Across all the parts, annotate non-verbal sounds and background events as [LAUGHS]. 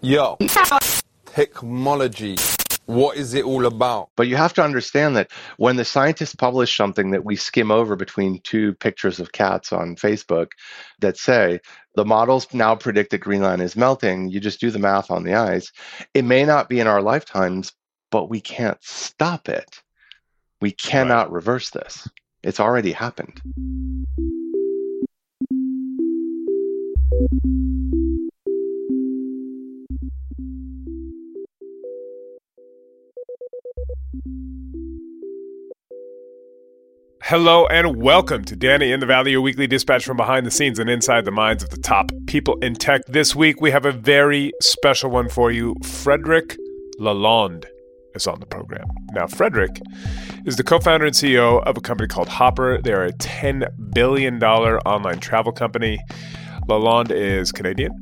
Yo, technology. What is it all about? But you have to understand that when the scientists publish something that we skim over between two pictures of cats on Facebook that say the models now predict that Greenland is melting, you just do the math on the ice. It may not be in our lifetimes, but we can't stop it. We cannot right. reverse this. It's already happened. Hello and welcome to Danny in the Valley, your weekly dispatch from behind the scenes and inside the minds of the top people in tech. This week we have a very special one for you. Frederic Lalonde is on the program. Now, Frederic is the co founder and CEO of a company called Hopper. They're a $10 billion online travel company. Lalonde is Canadian,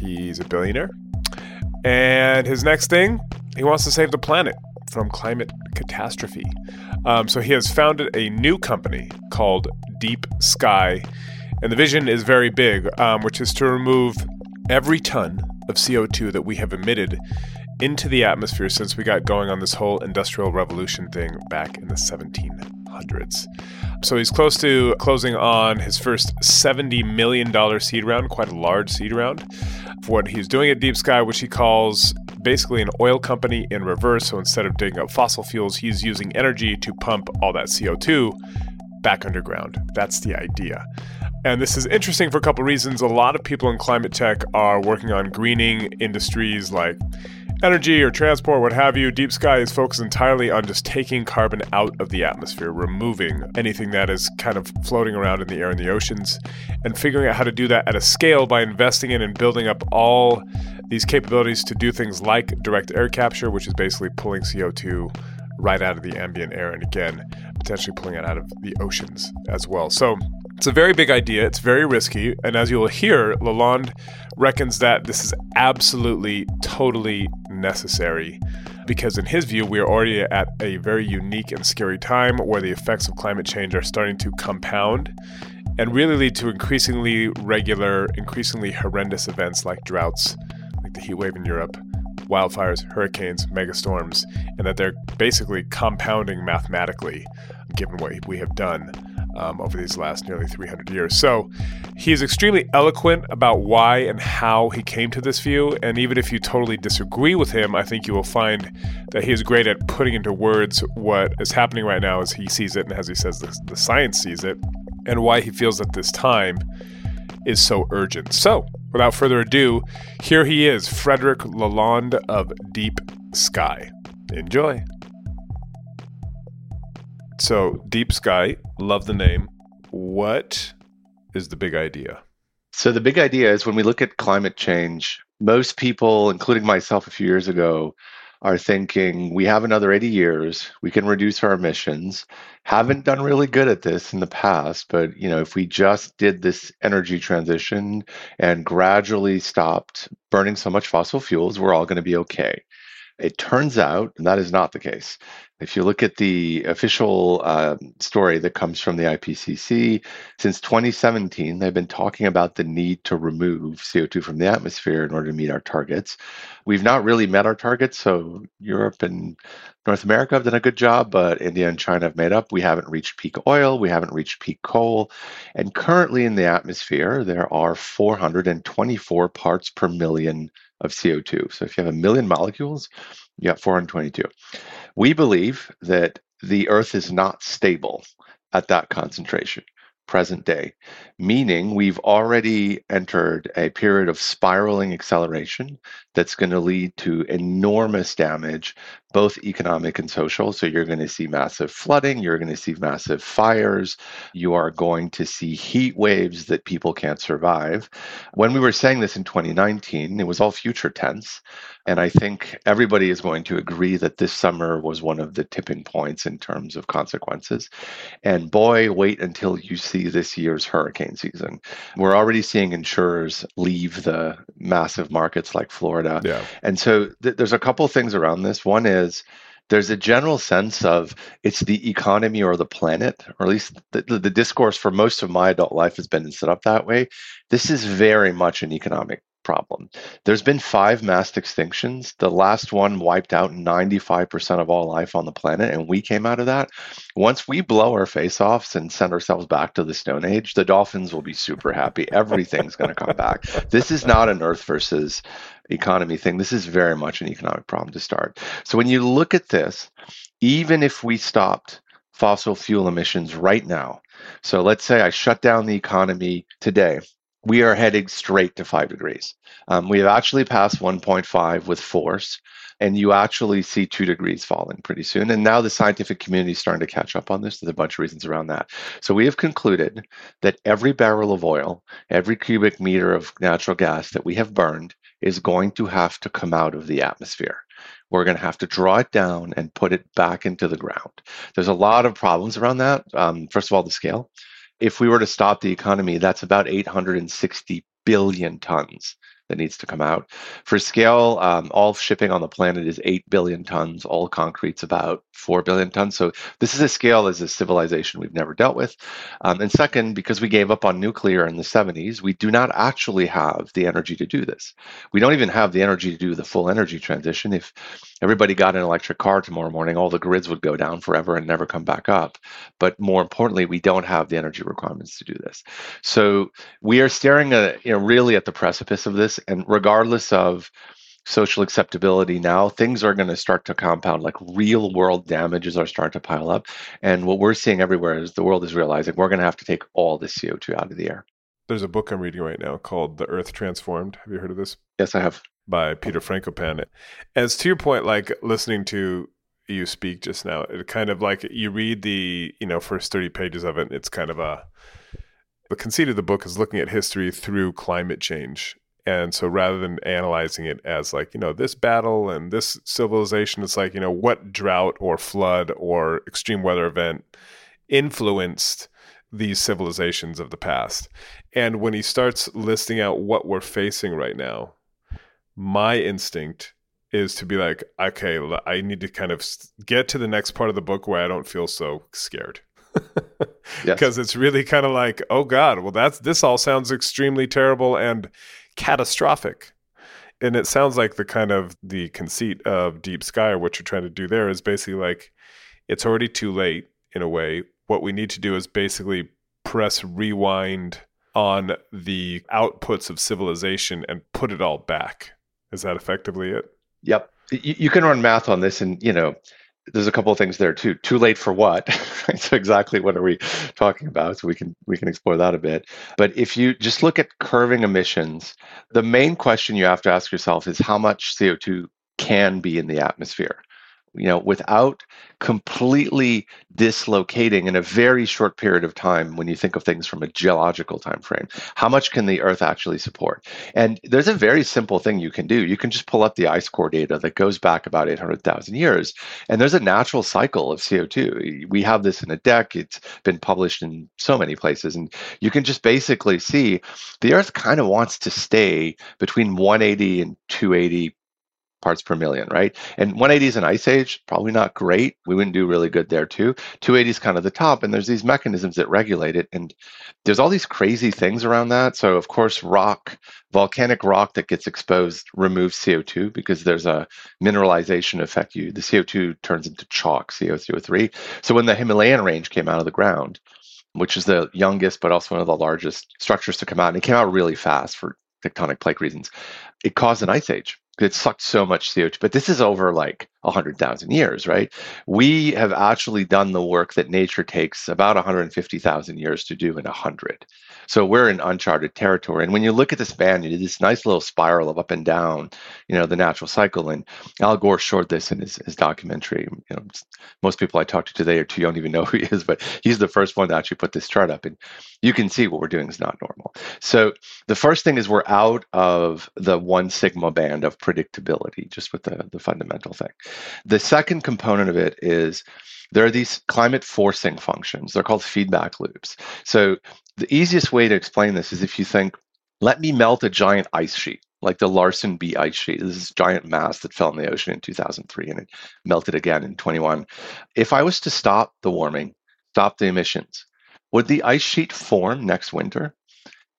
he's a billionaire. And his next thing, he wants to save the planet from climate catastrophe. Um, so he has founded a new company called Deep Sky, and the vision is very big, um, which is to remove every ton of CO2 that we have emitted into the atmosphere since we got going on this whole industrial revolution thing back in the 1700s. So he's close to closing on his first $70 million seed round, quite a large seed round, for what he's doing at Deep Sky, which he calls basically an oil company in reverse. So instead of digging up fossil fuels, he's using energy to pump all that CO2 back underground. That's the idea. And this is interesting for a couple reasons. A lot of people in climate tech are working on greening industries like energy or transport, what have you, Deep Sky is focused entirely on just taking carbon out of the atmosphere, removing anything that is kind of floating around in the air in the oceans, and figuring out how to do that at a scale by investing in and building up all these capabilities to do things like direct air capture, which is basically pulling CO2 right out of the ambient air and again, potentially pulling it out of the oceans as well. So it's a very big idea. It's very risky. And as you will hear, Lalonde reckons that this is absolutely, totally necessary because, in his view, we are already at a very unique and scary time where the effects of climate change are starting to compound and really lead to increasingly regular, increasingly horrendous events like droughts, like the heat wave in Europe, wildfires, hurricanes, megastorms, and that they're basically compounding mathematically given what we have done um, over these last nearly 300 years. So he is extremely eloquent about why and how he came to this view. And even if you totally disagree with him, I think you will find that he is great at putting into words what is happening right now as he sees it and as he says the, the science sees it, and why he feels that this time is so urgent. So, without further ado, here he is, Frederic Lalonde of Deep Sky. Enjoy. So, Deep Sky, love the name. What is the big idea? So, the big idea is when we look at climate change, most people, including myself a few years ago, are thinking we have another 80 years, we can reduce our emissions. Haven't done really good at this in the past, but you know, if we just did this energy transition and gradually stopped burning so much fossil fuels, we're all going to be okay. It turns out that is not the case. If you look at the official uh, story that comes from the IPCC, since 2017, they've been talking about the need to remove CO2 from the atmosphere in order to meet our targets. We've not really met our targets, so Europe and North America have done a good job, but India and China have made up. We haven't reached peak oil, we haven't reached peak coal, and currently in the atmosphere, there are 424 parts per million of CO2. So if you have a million molecules, you have 422. We believe that the Earth is not stable at that concentration present day, meaning we've already entered a period of spiraling acceleration that's going to lead to enormous damage, both economic and social. So you're going to see massive flooding, you're going to see massive fires, you are going to see heat waves that people can't survive. When we were saying this in 2019, it was all future tense. And I think everybody is going to agree that this summer was one of the tipping points in terms of consequences. And boy, wait until you see this year's hurricane season. We're already seeing insurers leave the massive markets like Florida. Yeah. And so th- there's a couple things around this. One is there's a general sense of it's the economy or the planet, or at least the, the, the, discourse for most of my adult life has been set up that way. This is very much an economic problem. There's been five mass extinctions. The last one wiped out 95% of all life on the planet, and we came out of that. Once we blow our face offs and send ourselves back to the Stone Age, the dolphins will be super happy. Everything's going to come back. This is not an Earth versus economy thing. This is very much an economic problem to start. So when you look at this, even if we stopped fossil fuel emissions right now, so let's say I shut down the economy today, we are heading straight to five degrees. Um, we have actually passed 1.5 with force, and you actually see two degrees falling pretty soon. And now the scientific community is starting to catch up on this. There's a bunch of reasons around that. So we have concluded that every barrel of oil, every cubic meter of natural gas that we have burned is going to have to come out of the atmosphere. We're going to have to draw it down and put it back into the ground. There's a lot of problems around that. Um, first of all, the scale. If we were to stop the economy, that's about 860 billion tons that needs to come out. For scale, um, all shipping on the planet is 8 billion tons. All concrete's about 4 billion tons. So this is a scale as a civilization we've never dealt with. Um, and second, because we gave up on nuclear in the 70s, we do not actually have the energy to do this. We don't even have the energy to do the full energy transition. If everybody got an electric car tomorrow morning, all the grids would go down forever and never come back up. But more importantly, we don't have the energy requirements to do this. So we are staring at, you know, really at the precipice of this. And regardless of social acceptability now, things are going to start to compound, like real world damages are starting to pile up. And what we're seeing everywhere is the world is realizing we're going to have to take all this CO2 out of the air. There's a book I'm reading right now called The Earth Transformed. Have you heard of this? Yes, I have. By Peter Frankopan. As to your point, like listening to you speak just now, it kind of like you read the, you know, first 30 pages of it, it's kind of a, the conceit of the book is looking at history through climate change and so rather than analyzing it as like, you know, this battle and this civilization, it's like, you know, what drought or flood or extreme weather event influenced these civilizations of the past. And when he starts listing out what we're facing right now, my instinct is to be like, okay, I need to kind of get to the next part of the book where I don't feel so scared. Because [LAUGHS] yes. it's really kind of like, oh God, well that's this all sounds extremely terrible and catastrophic. And it sounds like the kind of the conceit of Deep Sky or what you're trying to do there is basically like it's already too late in a way. What we need to do is basically press rewind on the outputs of civilization and put it all back. Is that effectively it? Yep. You, you can run math on this and, you know, there's a couple of things there too. Too late for what? [LAUGHS] so exactly what are we talking about? So we can we can explore that a bit. But if you just look at curving emissions, the main question you have to ask yourself is how much CO2 can be in the atmosphere you know, without completely dislocating in a very short period of time when you think of things from a geological time frame how much can the earth actually support? And there's a very simple thing you can do. You can just pull up the ice core data that goes back about 800,000 years and there's a natural cycle of CO2 we have this in a deck. It's been published in so many places and you can just basically see the earth kind of wants to stay between 180 and 280 parts per million, right? And 180 is an ice age, probably not great. We wouldn't do really good there too. 280 is kind of the top, and there's these mechanisms that regulate it. And there's all these crazy things around that. So, of course, rock, volcanic rock that gets exposed removes CO2 because there's a mineralization effect. You the CO2 turns into chalk, CO3. So when the Himalayan range came out of the ground, which is the youngest but also one of the largest structures to come out, and it came out really fast for tectonic plate reasons. It caused an ice age it sucked so much CO2. But this is over like 100,000 years, right? We have actually done the work that nature takes about 150,000 years to do in 100. So we're in uncharted territory. And when you look at this band, you do this nice little spiral of up and down, you know, the natural cycle. And Al Gore showed this in his, his documentary. You know, most people I talk to today are too young to even know who he is, but he's the first one to actually put this chart up. And you can see what we're doing is not normal. So the first thing is we're out of the one sigma band of predictability, just with the, the fundamental thing. The second component of it is there are these climate forcing functions. They're called feedback loops. So the easiest way to explain this is if you think, let me melt a giant ice sheet, like the Larsen B ice sheet. This is giant mass that fell in the ocean in 2003 and it melted again in 21. If I was to stop the warming, stop the emissions, would the ice sheet form next winter?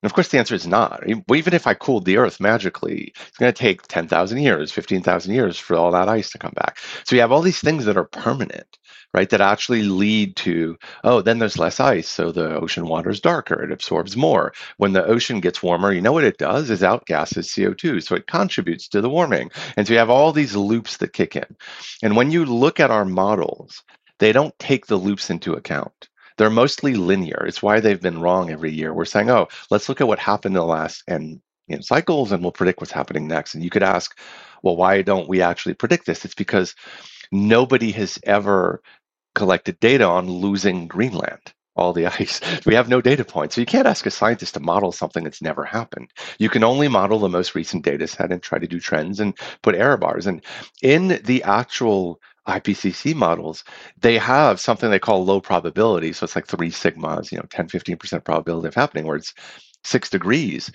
And of course, the answer is not. Even if I cooled the Earth magically, it's going to take 10,000 years, 15,000 years for all that ice to come back. So you have all these things that are permanent, right? That actually lead to, oh, then there's less ice. So the ocean water is darker. It absorbs more. When the ocean gets warmer, you know what it does is outgasses CO2. So it contributes to the warming. And so you have all these loops that kick in. And when you look at our models, they don't take the loops into account they're mostly linear. It's why they've been wrong every year. We're saying, oh, let's look at what happened in the last and you know, cycles, and we'll predict what's happening next. And you could ask, well, why don't we actually predict this? It's because nobody has ever collected data on losing Greenland all the [LAUGHS] ice. We have no data points. So you can't ask a scientist to model something that's never happened. You can only model the most recent data set and try to do trends and put error bars. And in the actual IPCC models, they have something they call low probability. So it's like three sigmas, you know, 10, 15% probability of happening, where it's six degrees.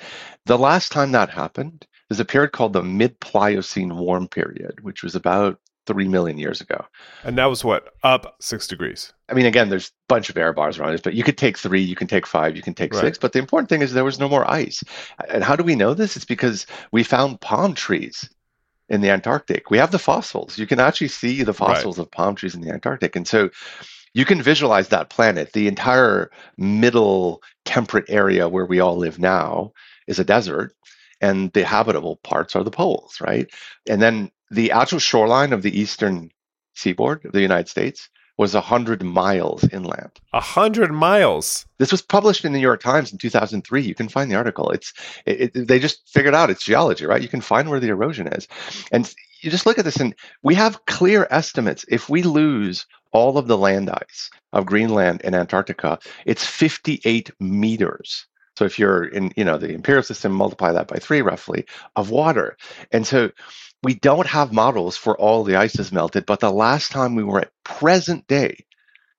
The last time that happened is a period called the mid Pliocene warm period, which was about 3 million years ago. And that was what? Up six degrees. I mean, again, there's a bunch of error bars around this, but you could take three, you can take five, you can take right. six. But the important thing is there was no more ice. And how do we know this? It's because we found palm trees in the Antarctic. We have the fossils. You can actually see the fossils right. of palm trees in the Antarctic. And so you can visualize that planet. The entire middle temperate area where we all live now is a desert, and the habitable parts are the poles, right? And then the actual shoreline of the eastern seaboard of the United States was 100 miles inland. 100 miles. This was published in the New York Times in 2003. You can find the article. It's it, it, they just figured out it's geology, right? You can find where the erosion is. And you just look at this and we have clear estimates. If we lose all of the land ice of Greenland and Antarctica, it's 58 meters. So if you're in, you know, the imperial system, multiply that by three roughly of water. And so we don't have models for all the ice is melted, but the last time we were at present day,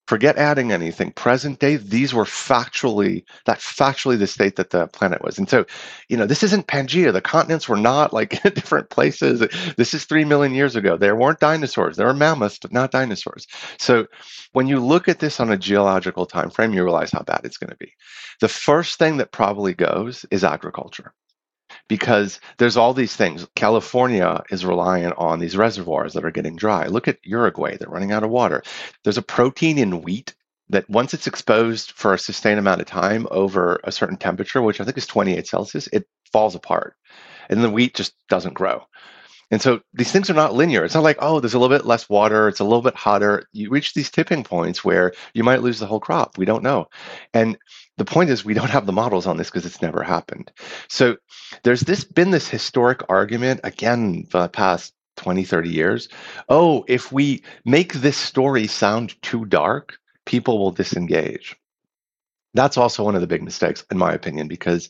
forget adding anything, present day, these were factually, that factually the state that the planet was. And so, you know, this isn't Pangea. The continents were not like [LAUGHS] different places. This is three million years ago. There weren't dinosaurs. There were mammoths, but not dinosaurs. So when you look at this on a geological time frame, you realize how bad it's going to be. The first thing that probably goes is agriculture because there's all these things. California is reliant on these reservoirs that are getting dry. Look at Uruguay, they're running out of water. There's a protein in wheat that once it's exposed for a sustained amount of time over a certain temperature, which I think is 28 Celsius, it falls apart. And the wheat just doesn't grow. And so these things are not linear. It's not like, oh, there's a little bit less water, it's a little bit hotter. You reach these tipping points where you might lose the whole crop. We don't know. And the point is we don't have the models on this because it's never happened. So there's this been this historic argument again for the past 20, 30 years. Oh, if we make this story sound too dark, people will disengage. That's also one of the big mistakes, in my opinion, because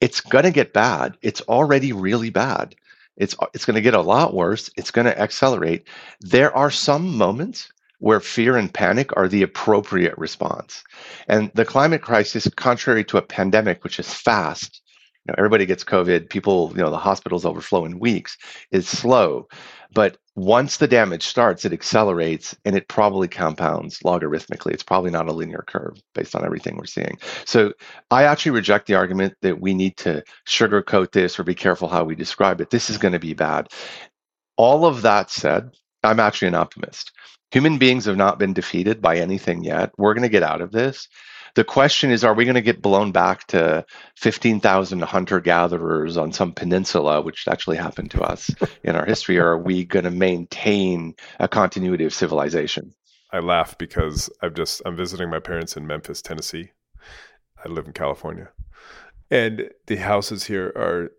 it's going to get bad. It's already really bad. It's it's going to get a lot worse. It's going to accelerate. There are some moments where fear and panic are the appropriate response. And the climate crisis, contrary to a pandemic, which is fast, you know, everybody gets COVID, people, you know, the hospitals overflow in weeks, is slow. But once the damage starts, it accelerates and it probably compounds logarithmically. It's probably not a linear curve based on everything we're seeing. So I actually reject the argument that we need to sugarcoat this or be careful how we describe it. This is going to be bad. All of that said, I'm actually an optimist. Human beings have not been defeated by anything yet. We're going to get out of this. The question is, are we going to get blown back to 15,000 hunter gatherers on some peninsula, which actually happened to us in our history, or are we going to maintain a continuity of civilization? I laugh because I'm just I'm visiting my parents in Memphis, Tennessee. I live in California. And the houses here are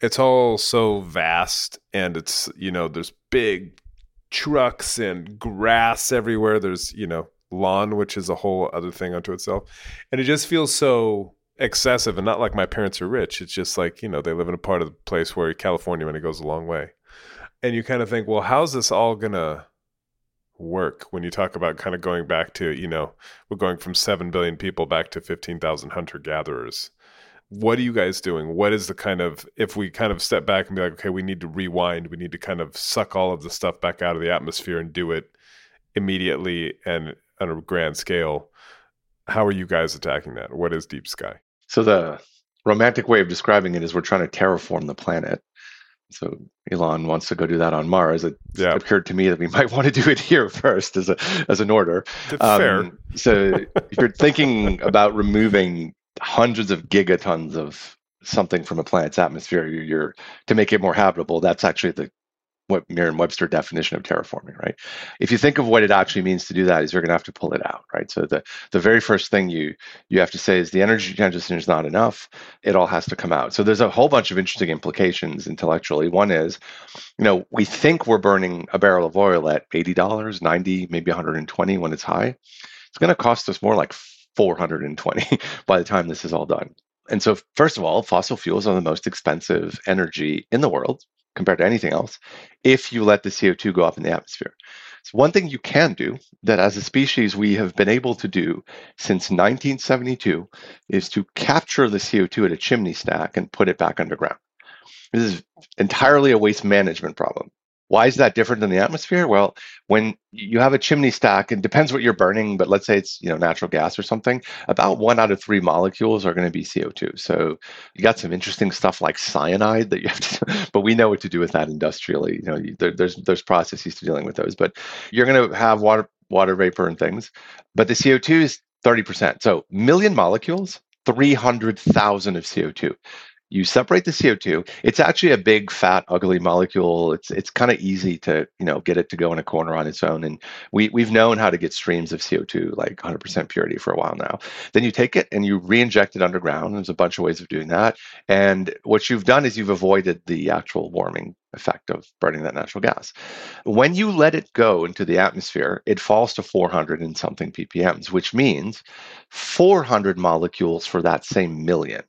it's all so vast and it's you know there's big trucks and grass everywhere. There's, you know, lawn, which is a whole other thing unto itself. And it just feels so excessive and not like my parents are rich. It's just like, you know, they live in a part of the place where California when it goes a long way. And you kind of think, well, how's this all going to work when you talk about kind of going back to, you know, we're going from 7 billion people back to 15,000 hunter gatherers what are you guys doing? What is the kind of if we kind of step back and be like, okay, we need to rewind, we need to kind of suck all of the stuff back out of the atmosphere and do it immediately and on a grand scale. How are you guys attacking that? What is deep sky? So the romantic way of describing it is we're trying to terraform the planet. So Elon wants to go do that on Mars. It Yeah. occurred to me that we [LAUGHS] might want to do it here first as a as an order. Um, Fair. So if you're thinking about removing hundreds of gigatons of something from a planet's atmosphere, you're, you're to make it more habitable. That's actually the what Merriam-Webster definition of terraforming, right? If you think of what it actually means to do that, is you're going to have to pull it out, right? So the the very first thing you you have to say is the energy transition is not enough. It all has to come out. So there's a whole bunch of interesting implications intellectually. One is, you know, we think we're burning a barrel of oil at eighty dollars, ninety, maybe 120 when it's high. It's going to cost us more like 420 [LAUGHS] by the time this is all done. And so, first of all, fossil fuels are the most expensive energy in the world compared to anything else if you let the CO2 go up in the atmosphere. So, one thing you can do that as a species we have been able to do since 1972 is to capture the CO2 at a chimney stack and put it back underground. This is entirely a waste management problem. Why is that different than the atmosphere? Well, when you have a chimney stack, it depends what you're burning, but let's say it's you know natural gas or something. About one out of three molecules are going to be CO2. So you got some interesting stuff like cyanide that you have to, [LAUGHS] but we know what to do with that industrially. You know, there, there's there's processes to dealing with those, but you're going to have water water vapor and things. But the CO2 is 30%. So million molecules, 300,000 of CO2 you separate the CO2. It's actually a big, fat, ugly molecule. It's it's kind of easy to you know get it to go in a corner on its own. And we we've known how to get streams of CO2 like 100% purity for a while now. Then you take it and you re-inject it underground. There's a bunch of ways of doing that. And what you've done is you've avoided the actual warming effect of burning that natural gas. When you let it go into the atmosphere, it falls to 400 and something ppms, which means 400 molecules for that same million.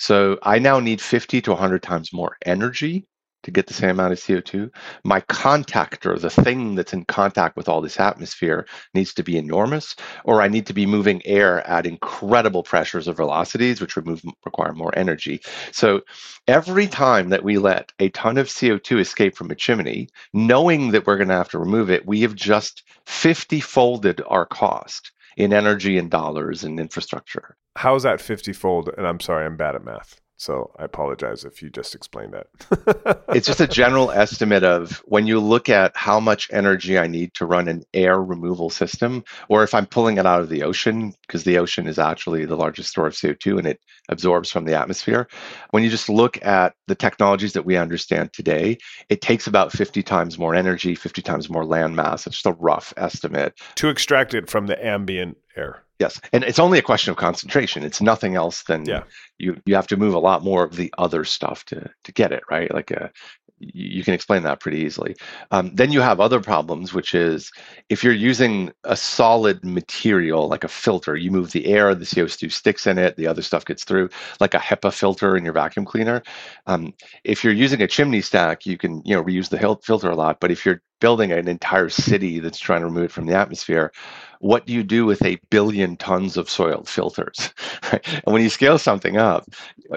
So I now need 50 to 100 times more energy to get the same amount of CO2. My contactor, the thing that's in contact with all this atmosphere, needs to be enormous, or I need to be moving air at incredible pressures or velocities, which remove, require more energy. So every time that we let a ton of CO2 escape from a chimney, knowing that we're going to have to remove it, we have just 50 folded our cost in energy and dollars and infrastructure. How is that 50 fold? And I'm sorry, I'm bad at math. So I apologize if you just explained that. [LAUGHS] it's just a general estimate of when you look at how much energy I need to run an air removal system, or if I'm pulling it out of the ocean, because the ocean is actually the largest store of CO2 and it absorbs from the atmosphere. When you just look at the technologies that we understand today, it takes about 50 times more energy, 50 times more land mass. It's just a rough estimate. to extract it from the ambient air. Yes, and it's only a question of concentration. It's nothing else than Yeah. you you have to move a lot more of the other stuff to to get it right. Like a, you you can explain that pretty easily. Um, then you have other problems, which is if you're using a solid material like a filter, you move the air, the CO2 sticks in it, the other stuff gets through, like a HEPA filter in your vacuum cleaner. Um, if you're using a chimney stack, you can you know reuse the filter a lot. But if you're building an entire city that's trying to remove it from the atmosphere, what do you do with a billion tons of soiled filters? [LAUGHS] And when you scale something up,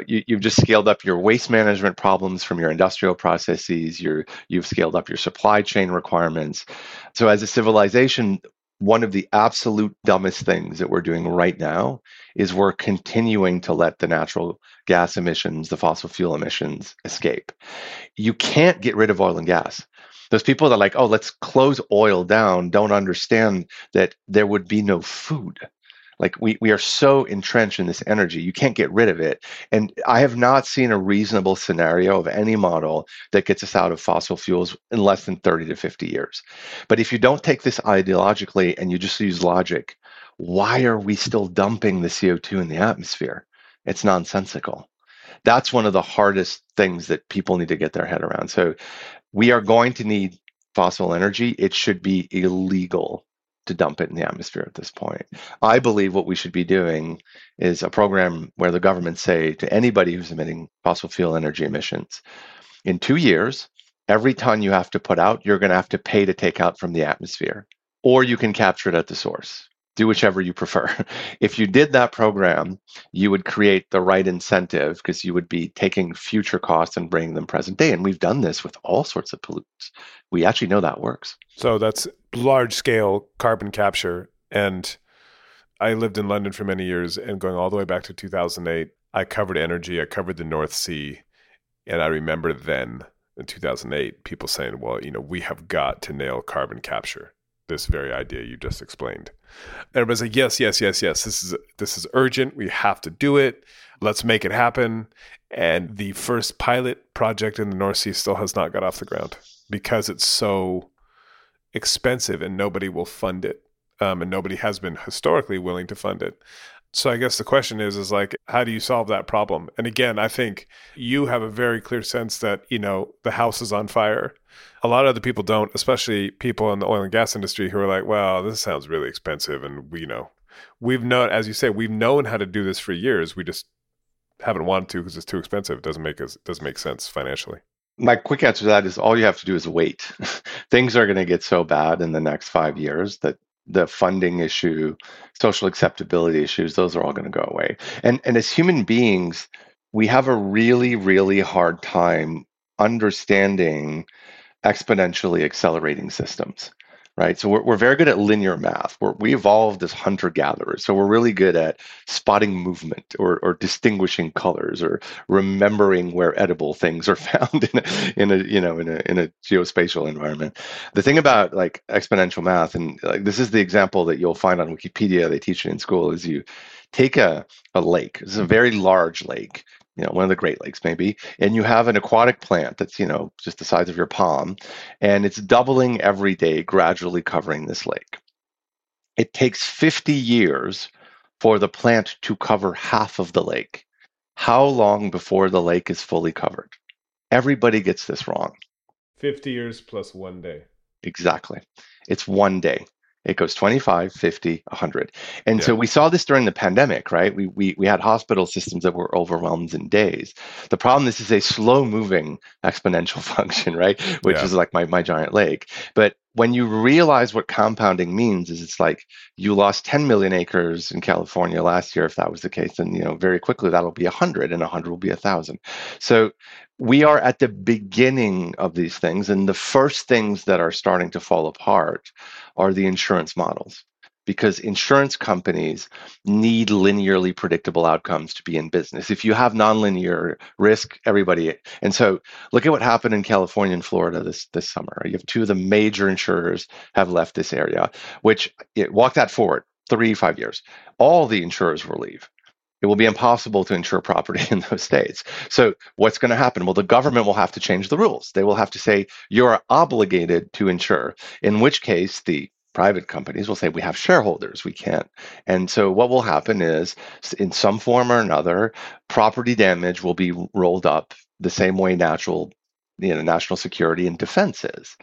you, you've just scaled up your waste management problems from your industrial processes. You've scaled up your supply chain requirements. So, as a civilization, one of the absolute dumbest things that we're doing right now is we're continuing to let the natural gas emissions, the fossil fuel emissions escape. You can't get rid of oil and gas. Those people that are like, oh, let's close oil down, don't understand that there would be no food. Like we, we are so entrenched in this energy, you can't get rid of it. And I have not seen a reasonable scenario of any model that gets us out of fossil fuels in less than 30 to 50 years. But if you don't take this ideologically and you just use logic, why are we still dumping the CO2 in the atmosphere? It's nonsensical. That's one of the hardest things that people need to get their head around. So we are going to need fossil energy. It should be illegal to dump it in the atmosphere at this point. I believe what we should be doing is a program where the government say to anybody who's emitting fossil fuel energy emissions, in two years, every ton you have to put out, you're going to have to pay to take out from the atmosphere, or you can capture it at the source. Do whichever you prefer. [LAUGHS] If you did that program, you would create the right incentive because you would be taking future costs and bringing them present day. And we've done this with all sorts of pollutants. We actually know that works. So that's large scale carbon capture. And I lived in London for many years and going all the way back to 2008. I covered energy, I covered the North Sea, and I remember then in 2008 people saying, "Well, you know, we have got to nail carbon capture." This very idea you just explained. Everybody's like, "Yes, yes, yes, yes. This is this is urgent. We have to do it. Let's make it happen." And the first pilot project in the North Sea still has not got off the ground because it's so expensive and nobody will fund it. Um, and nobody has been historically willing to fund it. So I guess the question is, is like, how do you solve that problem? And again, I think you have a very clear sense that, you know, the house is on fire. A lot of other people don't, especially people in the oil and gas industry who are like, well, this sounds really expensive. And we you know, we've known, as you say, we've known how to do this for years. We just haven't wanted to because it's too expensive. It doesn't make us, doesn't make sense financially. My quick answer to that is all you have to do is wait. [LAUGHS] Things are going to get so bad in the next five years that the funding issue, social acceptability issues, those are all going to go away. And and as human beings, we have a really really hard time understanding exponentially accelerating systems right? So we're, we're very good at linear math. We're, we evolved as hunter gatherers. So we're really good at spotting movement or, or distinguishing colors or remembering where edible things are [LAUGHS] found in a, in a, you know, in a, in a geospatial environment. The thing about like exponential math, and like this is the example that you'll find on Wikipedia, they teach it in school, is you take a, a lake, is a very large lake, you know, one of the Great Lakes maybe, and you have an aquatic plant that's, you know, just the size of your palm, and it's doubling every day, gradually covering this lake. It takes 50 years for the plant to cover half of the lake. How long before the lake is fully covered? Everybody gets this wrong. 50 years plus one day. Exactly. It's one day. It goes 25, 50, 100. And yeah. so we saw this during the pandemic, right? We, we, we had hospital systems that were overwhelmed in days. The problem this is a slow moving [LAUGHS] exponential [LAUGHS] function, right? Which yeah. is like my, my giant lake. But when you realize what compounding means is it's like you lost 10 million acres in california last year if that was the case then you know very quickly that'll be 100 and 100 will be 1000 so we are at the beginning of these things and the first things that are starting to fall apart are the insurance models because insurance companies need linearly predictable outcomes to be in business. If you have nonlinear risk, everybody and so look at what happened in California and Florida this this summer. You have two of the major insurers have left this area, which it, walk that forward three five years. All the insurers will leave. It will be impossible to insure property [LAUGHS] in those states. So, what's going to happen? Well, the government will have to change the rules. They will have to say, you're obligated to insure, in which case, the private companies will say we have shareholders we can't. And so what will happen is in some form or another property damage will be rolled up the same way natural you know national security and defense is.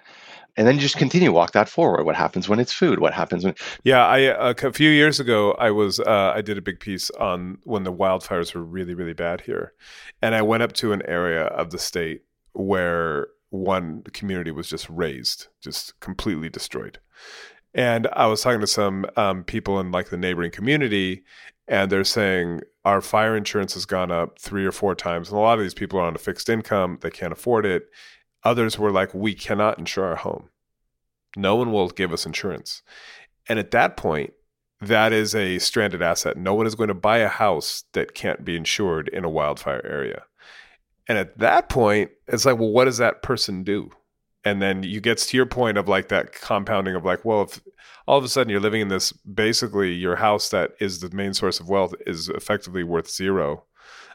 And then you just continue walk that forward. What happens when it's food? What happens when yeah i a few years ago i was uh, i did a big piece on when the wildfires were really really bad here. And i went up to an area of the state where one community was just razed just completely destroyed and I was talking to some um, people in like the neighboring community, and they're saying our fire insurance has gone up three or four times. And a lot of these people are on a fixed income, they can't afford it. Others were like, we cannot insure our home. No one will give us insurance. And at that point, that is a stranded asset. No one is going to buy a house that can't be insured in a wildfire area. And at that point, it's like, well, what does that person do? And then you gets to your point of like that compounding of like well if all of a sudden you're living in this basically your house that is the main source of wealth is effectively worth zero.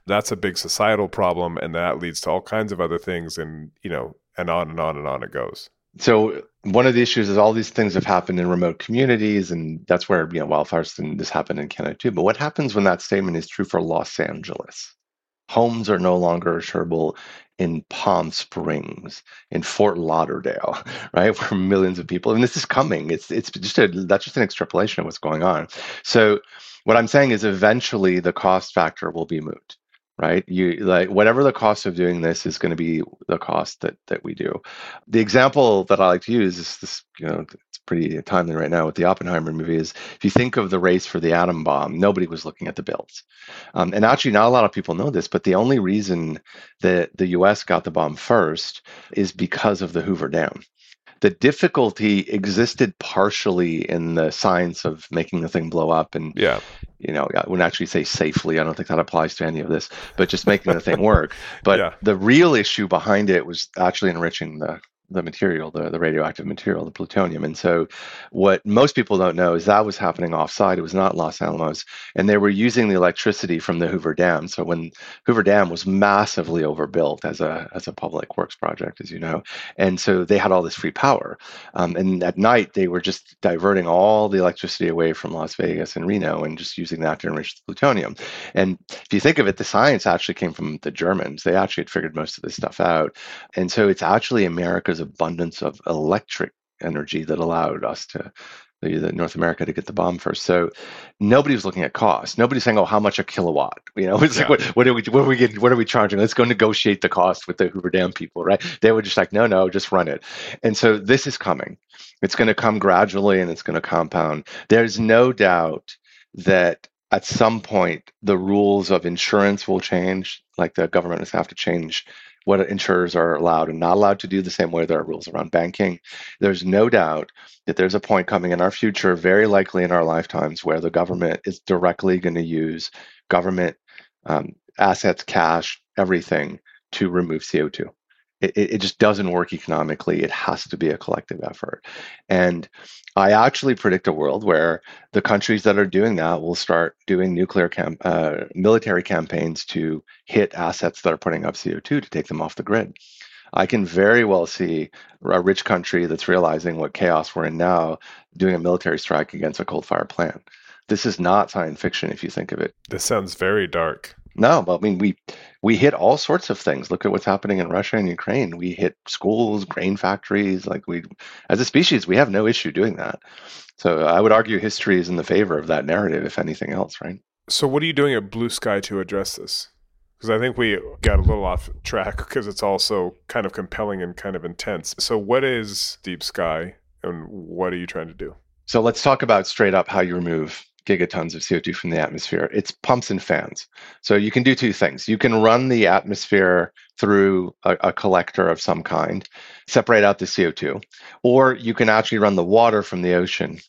That's a big societal problem and that leads to all kinds of other things and you know and on and on and on it goes. So one of the issues is all these things have happened in remote communities and that's where you know wildfires and this happened in canada too. But what happens when that statement is true for los angeles homes are no longer insurable in Palm Springs, in Fort Lauderdale, [LAUGHS] right, where millions of people, and this is coming. It's it's just a that's just an extrapolation of what's going on. So, what I'm saying is, eventually, the cost factor will be moot, right? You like whatever the cost of doing this is going to be the cost that that we do. The example that I like to use is this, you know, pretty timely right now with the Oppenheimer movie is if you think of the race for the atom bomb, nobody was looking at the bills. Um, and actually, not a lot of people know this, but the only reason that the US got the bomb first is because of the Hoover Dam. The difficulty existed partially in the science of making the thing blow up and Yeah. you know, I wouldn't actually say safely. I don't think that applies to any of this, but just making the thing work. [LAUGHS] But Yeah. the real issue behind it was actually enriching the the material, the, the radioactive material, the plutonium. And so what most people don't know is that was happening offsite. It was not Los Alamos. And they were using the electricity from the Hoover Dam. So when Hoover Dam was massively overbuilt as a as a public works project, as you know. And so they had all this free power. Um, and at night they were just diverting all the electricity away from Las Vegas and Reno and just using that to enrich the plutonium. And if you think of it, the science actually came from the Germans. They actually had figured most of this stuff out. And so it's actually America's abundance of electric energy that allowed us to the, North America to get the bomb first. So nobody was looking at cost. Nobody's saying, "Oh, how much a kilowatt?" [LAUGHS] You know, it's Yeah. like, what, what are we, what are we getting? What are we charging? Let's go negotiate the cost with the Hoover Dam people, right? They were just like, "No, no, just run it." And so this is coming. It's going to come gradually, and it's going to compound. There's no doubt that at some point the rules of insurance will change. Like the government is have to change what insurers are allowed and not allowed to do the same way there are rules around banking. There's no doubt that there's a point coming in our future, very likely in our lifetimes, where the government is directly going to use government um, assets, cash, everything to remove CO2. It, it just doesn't work economically. It has to be a collective effort. And I actually predict a world where the countries that are doing that will start doing nuclear camp, uh, military campaigns to hit assets that are putting up CO2 to take them off the grid. I can very well see a rich country that's realizing what chaos we're in now doing a military strike against a coal fired plant. This is not science fiction if you think of it. This sounds very dark. No, but I mean we we hit all sorts of things. Look at what's happening in Russia and Ukraine. We hit schools, grain factories. Like we, as a species, we have no issue doing that. So I would argue history is in the favor of that narrative, if anything else, right? So, what are you doing at Blue Sky to address this? Because I think we got a little off track because it's also kind of compelling and kind of intense. So, what is Deep Sky and what are you trying to do? So let's talk about straight up how you remove gigatons of CO2 from the atmosphere. It's pumps and fans. So you can do two things. You can run the atmosphere through a, a, collector of some kind, separate out the CO2, or you can actually run the water from the ocean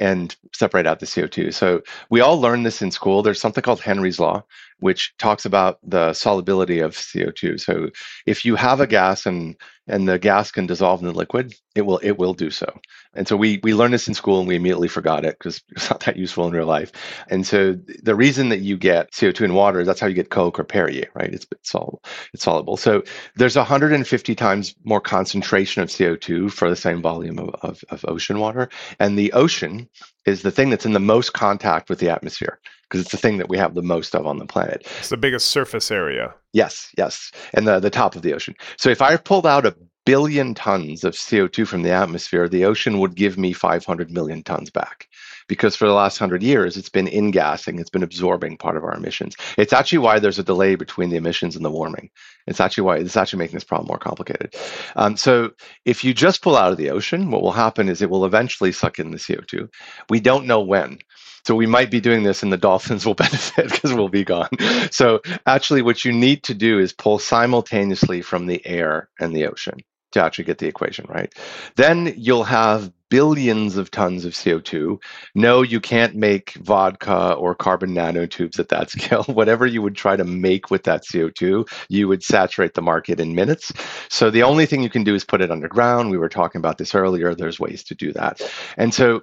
and separate out the CO2. So we all learned this in school. There's something called Henry's Law, which talks about the solubility of CO2. So if you have a gas and and the gas can dissolve in the liquid, it will it will do so. And so we we learned this in school and we immediately forgot it because [LAUGHS] it's not that useful in real life. And so the reason that you get CO2 in water is that's how you get Coke or Perrier, right? It's, it's soluble. It's soluble. So there's 150 times more concentration of CO2 for the same volume of, of, of ocean water. And the ocean is the thing that's in the most contact with the atmosphere because it's the thing that we have the most of on the planet. It's the biggest surface area. Yes, yes, and the the top of the ocean. So if I pulled out a billion tons of CO2 from the atmosphere, the ocean would give me 500 million tons back. Because for the last hundred years, it's been ingassing, it's been absorbing part of our emissions. It's actually why there's a delay between the emissions and the warming. It's actually why it's actually making this problem more complicated. Um, so if you just pull out of the ocean, what will happen is it will eventually suck in the CO2. We don't know when. So we might be doing this and the dolphins will [LAUGHS] benefit because we'll be gone. So actually what you need to do is pull simultaneously from the air and the ocean to actually get the equation right. Then you'll have billions of tons of CO2. No, you can't make vodka or carbon nanotubes at that [LAUGHS] scale. Whatever you would try to make with that CO2, you would saturate the market in minutes. So the only thing you can do is put it underground. We were talking about this earlier. There's ways to do that. And so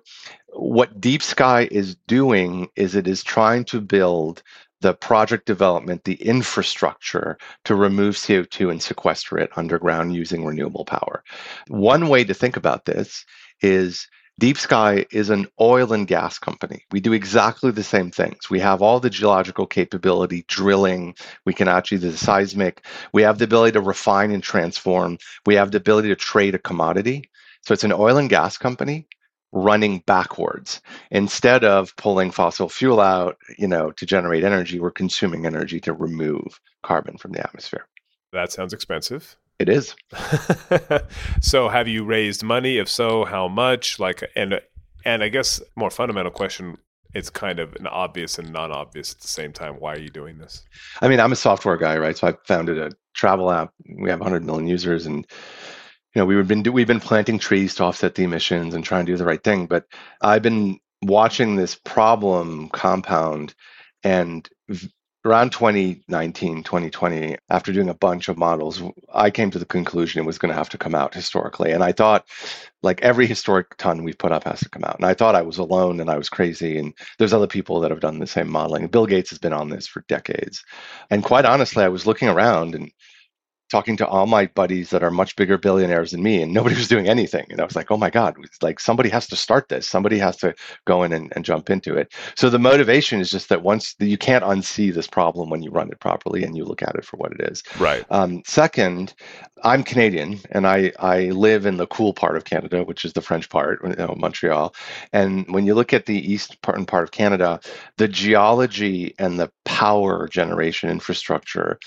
what Deep Sky is doing is it is trying to build the project development, the infrastructure to remove CO2 and sequester it underground using renewable power. One way to think about this is Deep Sky is an oil and gas company. We do exactly the same things. We have all the geological capability, drilling. We can actually do the seismic. We have the ability to refine and transform. We have the ability to trade a commodity. So it's an oil and gas company running backwards instead of pulling fossil fuel out you know to generate energy we're consuming energy to remove carbon from the atmosphere that sounds expensive it is. [LAUGHS] So have you raised money? If so how much? Like and and i guess more fundamental question it's kind of an obvious and non-obvious at the same time. Why are you doing this? I mean i'm a software guy right? So i founded a travel app. We have 100 million users and you know, we've been we've been planting trees to offset the emissions and trying to do the right thing. But I've been watching this problem compound, and around 2019 2020 after doing a bunch of models i came to the conclusion it was going to have to come out historically. And i thought like every historic ton we've put up has to come out. And i thought i was alone and i was crazy. And there's other people that have done the same modeling. Bill gates has been on this for decades. And quite honestly i was looking around and talking to all my buddies that are much bigger billionaires than me and nobody was doing anything. And i was like oh my god like somebody has to start this. Somebody has to go in and, and jump into it. So the motivation is just that once the, you can't unsee this problem when you run it properly and you look at it for what it is. Right. Um, second i'm canadian and i i live in the cool part of canada which is the french part you know, montreal. And when you look at the east part and part of canada the geology and the power generation infrastructure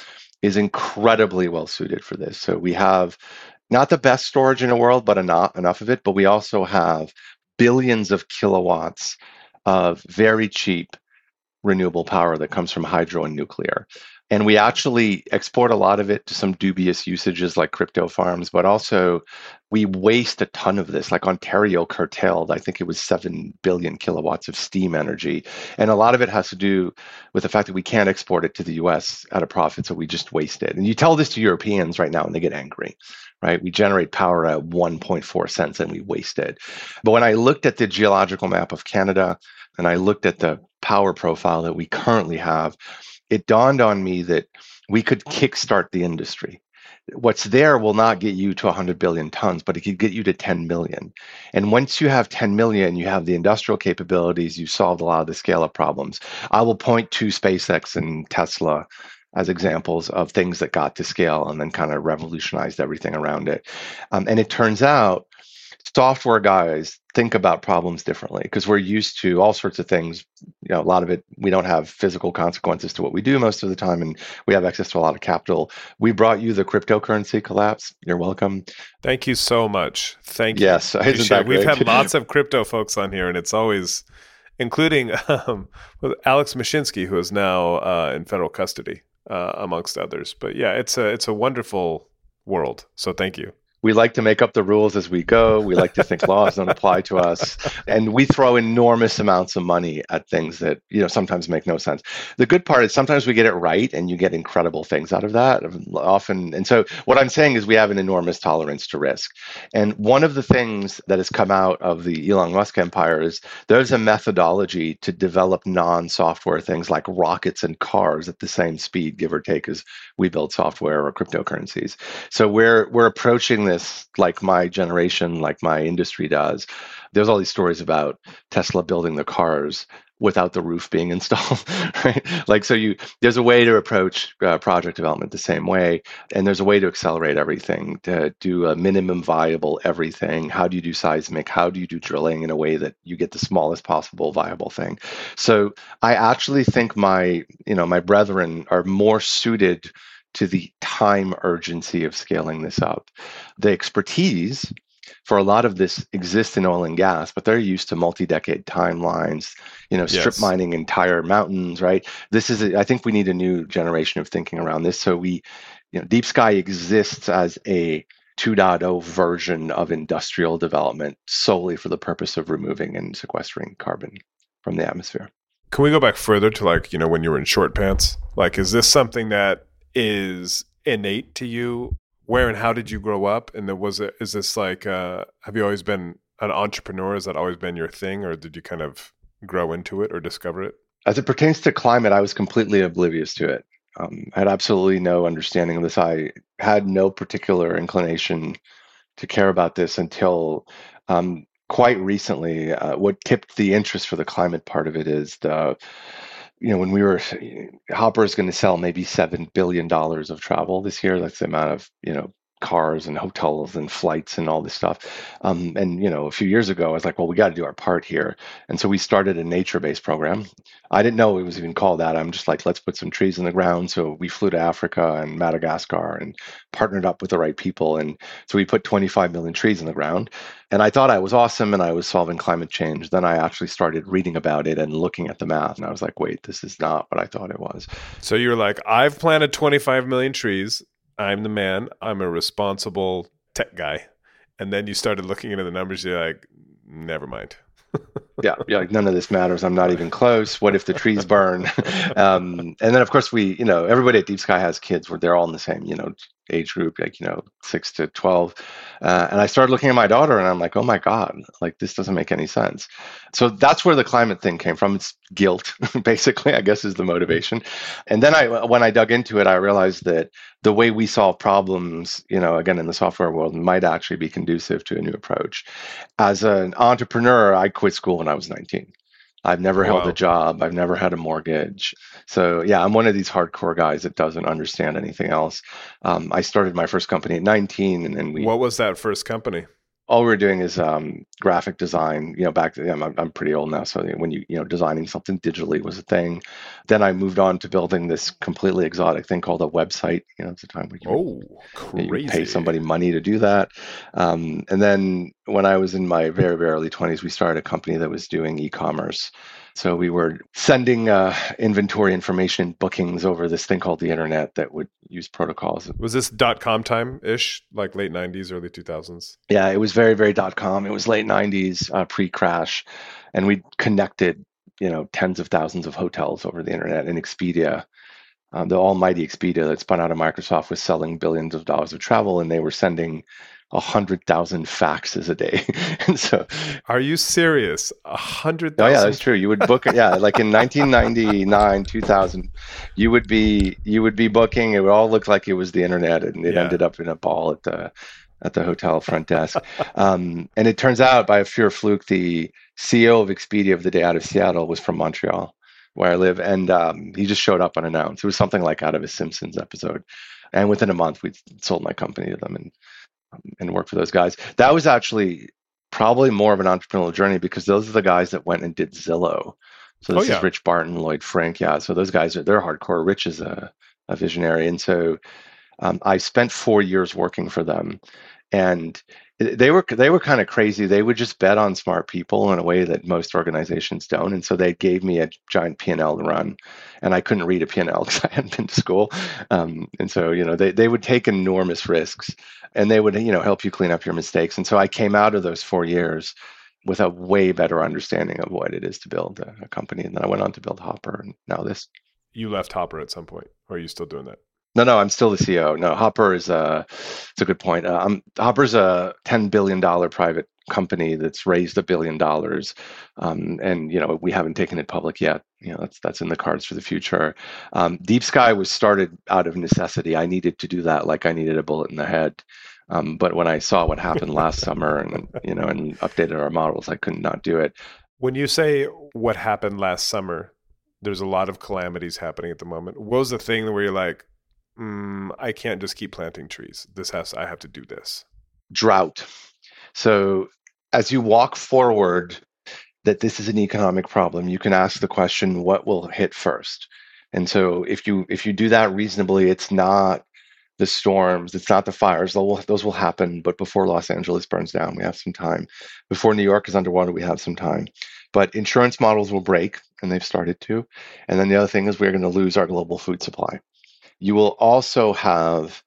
is incredibly well suited for this. So we have not the best storage in the world, but enough, enough of it. But we also have billions of kilowatts of very cheap renewable power that comes from hydro and nuclear. And we actually export a lot of it to some dubious usages like crypto farms, but also we waste a ton of this. Like Ontario curtailed, I think it was 7 billion kilowatts of steam energy. And a lot of it has to do with the fact that we can't export it to the US at a profit, so we just waste it. And you tell this to Europeans right now and they get angry, right? We generate power at 1.4 cents and we waste it. But when I looked at the geological map of Canada and I looked at the power profile that we currently have, it dawned on me that we could kickstart the industry. What's there will not get you to 100 billion tons, but it could get you to 10 million. And once you have 10 million, you have the industrial capabilities, you've solved a lot of the scale up problems. I will point to SpaceX and Tesla as examples of things that got to scale and then kind of revolutionized everything around it. Um, and it turns out software guys think about problems differently because we're used to all sorts of things. You know a lot of it we don't have physical consequences to what we do most of the time and we have access to a lot of capital. We brought you the cryptocurrency collapse. You're welcome. Thank you so much. Thank you. Yes [LAUGHS] we've had lots of crypto folks on here and it's always including [LAUGHS] um, alex mashinsky who is now uh, in federal custody uh, amongst others. But yeah it's a it's a wonderful world. So thank you we like to make up the rules as we go. We like to think laws don't apply to us. And we throw enormous amounts of money at things that, you know, sometimes make no sense. The good part is sometimes we get it right and you get incredible things out of that. Often and so what I'm saying is we have an enormous tolerance to risk. And one of the things that has come out of the Elon Musk empire is there's a methodology to develop non-software things like rockets and cars at the same speed, give or take, as we build software or cryptocurrencies. So we're we're approaching this like my generation, like my industry does. There's all these stories about Tesla building the cars without the roof being [LAUGHS] installed right? Like so you there's a way to approach uh, project development the same way and there's a way to accelerate everything to do a minimum viable everything. How do you do seismic? How do you do drilling in a way that you get the smallest possible viable thing? So i actually think my you know my brethren are more suited to the time urgency of scaling this up. The expertise for a lot of this exists in oil and gas, but they're used to multi-decade timelines, you know, strip yes. mining entire mountains, right? This is, a, I think we need a new generation of thinking around this. So we, you know, Deep Sky exists as a 2.0 version of industrial development solely for the purpose of removing and sequestering carbon from the atmosphere. Can we go back further to like, you know, when you were in short pants? Like, is this something that is innate to you? Where and how did you grow up? And there was it is this like uh, have you always been an entrepreneur? Has that always been your thing, or did you kind of grow into it or discover it? As it pertains to climate, I was completely oblivious to it. Um, I had absolutely no understanding of this. I had no particular inclination to care about this until um, quite recently. Uh, what tipped the interest for the climate part of it is the you know, when we were Hopper is going to sell maybe seven billion dollars of travel this year. That's the amount of you know cars and hotels and flights and all this stuff. Um, and you know, a few years ago, I was like, well, we got to do our part here. And so we started a nature-based program. I didn't know it was even called that. I'm just like, let's put some trees in the ground. So we flew to Africa and Madagascar and partnered up with the right people. And so we put 25 million trees in the ground. And I thought I was awesome and I was solving climate change. Then I actually started reading about it and looking at the math. And I was like, wait, this is not what I thought it was. So you're like, I've planted 25 million trees I'm the man. I'm a responsible tech guy. And then you started looking into the numbers. You're like, never mind. [LAUGHS] yeah, yeah, like none of this matters. I'm not even close. What if the trees burn? [LAUGHS] um, and then, of course, we, you know, everybody at Deep Sky has kids where they're all in the same, you know, age group, like, you know, six to 12. Uh, and I started looking at my daughter and I'm like, oh my God, like this doesn't make any sense. So that's where the climate thing came from. It's guilt, [LAUGHS] basically, I guess is the motivation. And then I, when I dug into it, I realized that the way we solve problems, you know, again, in the software world might actually be conducive to a new approach. As an entrepreneur, I quit school when I was 19. I've never held a job. I've never had a mortgage. So yeah, I'm one of these hardcore guys that doesn't understand anything else. Um, I started my first company at 19, and then we. What was that first company? All we are doing is um, graphic design. You know, back to, I'm, I'm pretty old now, so when you you know designing something digitally was a thing. Then I moved on to building this completely exotic thing called a website. You know, it's a time where you, oh, crazy. You pay somebody money to do that. Um, and then when I was in my very very early 20s, we started a company that was doing e-commerce. So we were sending uh, inventory information bookings over this thing called the internet that would use protocols. Was this dot com time ish, like late 90s, early 2000s? Yeah, it was very, very dot com. It was late 90s, uh, pre crash. And we connected, you know, tens of thousands of hotels over the internet and Expedia. Um, the almighty Expedia that spun out of Microsoft was selling billions of dollars of travel, and they were sending a hundred thousand faxes a day. [LAUGHS] and so, are you serious? A hundred? Oh yeah, that's true. You would book it. Yeah, like in [LAUGHS] 1999, 2000, you would be you would be booking. It would all look like it was the internet, and it yeah. ended up in a ball at the at the hotel front desk. um, and it turns out, by a pure fluke, the CEO of Expedia of the day out of Seattle was from Montreal, where I live, and um, he just showed up unannounced. It was something like out of a Simpsons episode. And within a month, we sold my company to them, and and work for those guys. That was actually probably more of an entrepreneurial journey because those are the guys that went and did Zillow. So this oh, yeah. is Rich Barton, Lloyd Frink. Yeah. So those guys are they're hardcore. Rich is a, a visionary. And so um, I spent four years working for them. And they were they were kind of crazy. They would just bet on smart people in a way that most organizations don't. And so they gave me a giant P and L to run, and I couldn't read a P and L [LAUGHS] because I hadn't been to school. Um, and so you know they they would take enormous risks, and they would you know help you clean up your mistakes. And so I came out of those four years with a way better understanding of what it is to build a, a company. And then I went on to build Hopper, and now this. You left Hopper at some point, or are you still doing that? No, no, I'm still the CEO. No, Hopper is a. It's a good point. Uh, I'm, Hopper's a ten billion dollar private company that's raised a billion dollars, um, and you know we haven't taken it public yet. You know that's that's in the cards for the future. Um, Deep Sky was started out of necessity. I needed to do that, like I needed a bullet in the head. Um, but when I saw what happened last [LAUGHS] summer, and you know, and updated our models, I could not do it. When you say what happened last summer, there's a lot of calamities happening at the moment. What was the thing where you're like, mm, I can't just keep planting trees. This has I have to do this. Drought. So as you walk forward that this is an economic problem, you can ask the question, what will hit first? And so if you if you do that reasonably, it's not the storms, it's not the fires. Those will, happen, but before Los Angeles burns down, we have some time. Before New York is underwater, we have some time. But insurance models will break, and they've started to. And then the other thing is we're going to lose our global food supply. You will also have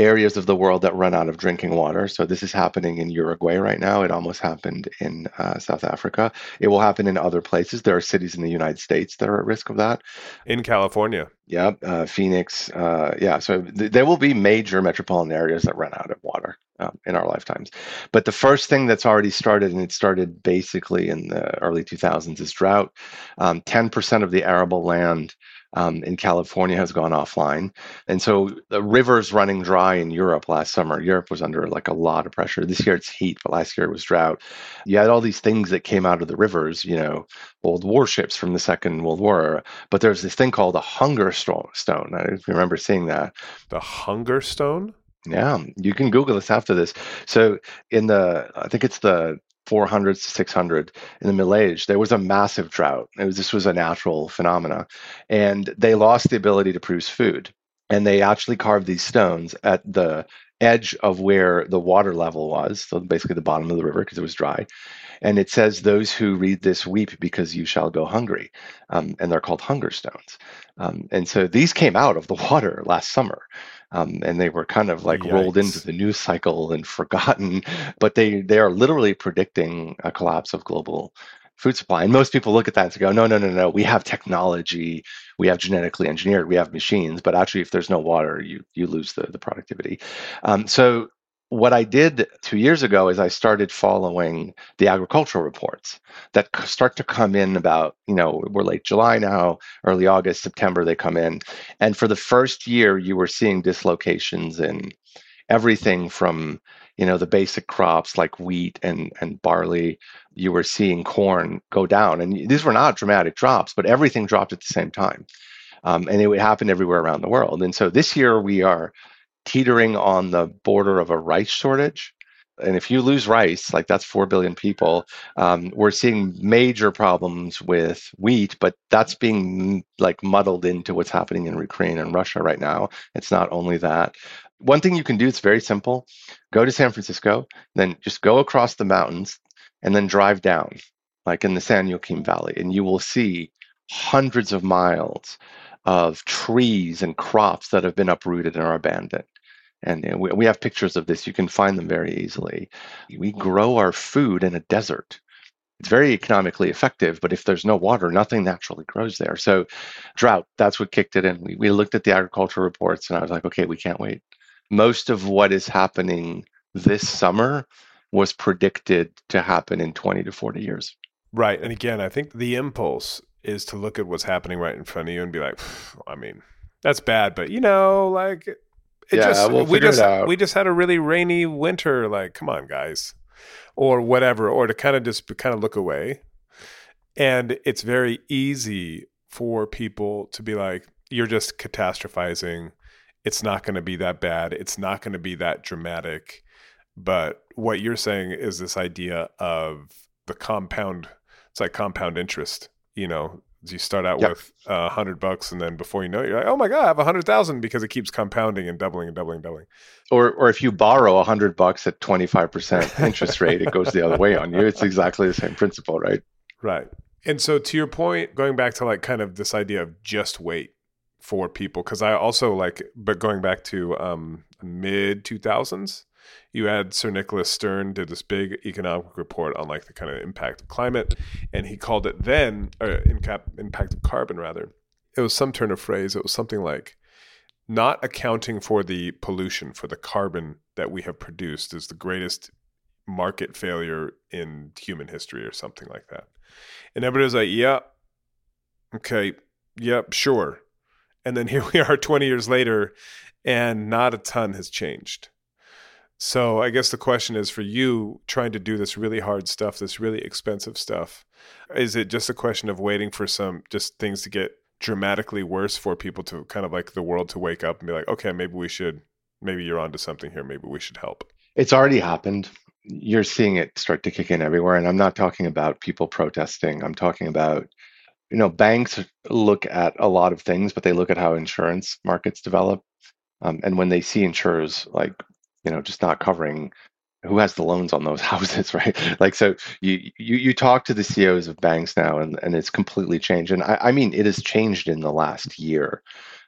areas of the world that run out of drinking water. So this is happening in Uruguay right now. It almost happened in uh, South Africa. It will happen in other places. There are cities in the United States that are at risk of that. In California. Yeah, uh, Phoenix. Uh, yeah, so th- there will be major metropolitan areas that run out of water um, in our lifetimes. But the first thing that's already started, and it started basically in the early 2000s, is drought. Um, 10% of the arable land um, in California has gone offline. And so the rivers running dry in Europe last summer. Europe was under like a lot of pressure. This year it's heat, but last year it was drought. You had all these things that came out of the rivers, you know, old warships from the Second World War. But there's this thing called the hunger stone. I remember seeing that. The hunger stone? Yeah, you can Google this after this. So in the, I think it's the 400s to 600 in the Middle Age, there was a massive drought. Was, this was a natural phenomena, and they lost the ability to produce food. And they actually carved these stones at the edge of where the water level was, so basically the bottom of the river because it was dry. And it says, Those who read this weep because you shall go hungry. Um, and they're called hunger stones. Um, and so these came out of the [LAUGHS] water last summer. Um, and they were kind of like Yikes. rolled into the news cycle and [LAUGHS] forgotten, but they they are literally predicting a collapse of global food supply. And most people look at that and go, no, no, no, no. We have technology, we have genetically engineered, we have machines, but actually, if there's no water, you you lose the the productivity. Um, so what I did two years ago is I started following the agricultural reports that start to come in about, you know, we're late July now, early August, September, they come in. And for the first year, you were seeing dislocations in everything from you know the basic crops like wheat and and barley you were seeing corn go down. And these were not dramatic drops but everything dropped at the same time. Um, and it would happen everywhere around the world. And so this year we are teetering on the border of a rice shortage. And if you lose rice like that's 4 billion people um, we're seeing major problems with wheat but that's being like muddled into what's happening in ukraine and russia right now. It's not only that one thing you can do it's very simple go to san francisco then just go across the mountains and then drive down like in the san joaquin valley and you will see hundreds of miles of trees and crops that have been uprooted and are abandoned. And we, we have pictures of this. You can find them very easily. We grow our food in a desert. It's very economically effective, but if there's no water, nothing naturally grows there. So, drought, that's what kicked it in. We, we looked at the agricultural reports and I was like, okay, we can't wait most of what is happening this summer was predicted to happen in 20 to 40 years. Right. And again, I think the impulse is to look at what's happening right in front of you and be like, I mean, that's bad, but you know, like it yeah, just we'll we just we just had a really rainy winter, like come on guys. Or whatever, or to kind of just kind of look away. And it's very easy for people to be like, you're just catastrophizing it's not going to be that bad. It's not going to be that dramatic. But what you're saying is this idea of the compound, it's like compound interest, you know, you start out yep. with a uh, hundred bucks and then before you know it, you're like, oh my God, I have a hundred thousand because it keeps compounding and doubling and doubling and doubling. Or, or if you borrow a hundred bucks at 25% interest rate, it goes the other way on you. It's exactly the same principle, right? Right. And so to your point, going back to like kind of this idea of just wait, for people because I also like, but going back to um, mid 2000s, you had Sir Nicholas Stern did this big economic report on like the kind of impact of climate, and he called it then uh, impact of carbon rather. It was some turn of phrase. It was something like not accounting for the pollution for the carbon that we have produced is the greatest market failure in human history or something like that. And everybody was like, yeah, okay, yep, sure. And then [LAUGHS] here we are 20 years later, and not a ton has changed. So I guess the question is for you trying to do this really hard stuff, this really expensive stuff, is it just a question of waiting for some just things to get dramatically worse for people to kind of like the world to wake up and be like, okay, maybe we should, maybe you're onto something here, maybe we should help? It's already happened. You're seeing it start to kick in everywhere. And I'm not talking about people protesting. I'm talking about you know, banks look at a lot of things, but they look at how insurance markets develop. Um, and when they see insurers like, you know, just not covering who has the loans on those [LAUGHS] houses, right? Like, so you you you talk to the CEOs of banks now, and and it's completely changed. And I, I mean, it has changed in the last year.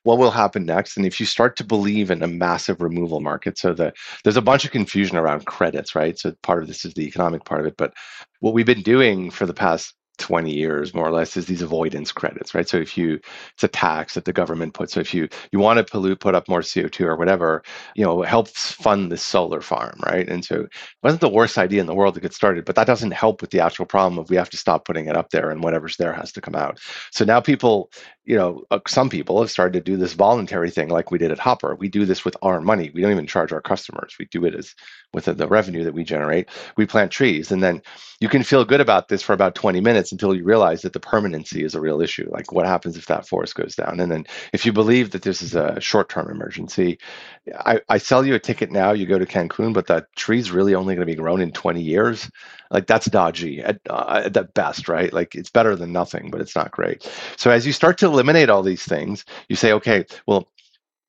What will happen next? And if you start to believe in a massive removal market, so the there's a bunch of confusion around credits, right? So part of this is the economic part of it, but what we've been doing for the past 20 years more or less is these avoidance credits right? So if you it's a tax that the government puts so if you you want to pollute put up more co2 or whatever you know it helps fund this solar farm right? And so it wasn't the worst idea in the world to get started but that doesn't help with the actual problem of we have to stop putting it up there and whatever's there has to come out. So now people you know, uh, some people have started to do this voluntary thing like we did at Hopper. We do this with our money. We don't even charge our customers. We do it as with the, revenue that we generate. We plant trees. And then you can feel good about this for about 20 minutes until you realize that the permanency is a real issue. Like what happens if that forest goes down? And then if you believe that this is a short term emergency, I, I sell you a ticket now, you go to Cancun, but that tree's really only going to be grown in 20 years like that's dodgy at, uh, at the best right like it's better than nothing but it's not great so as you start to eliminate all these things you say okay well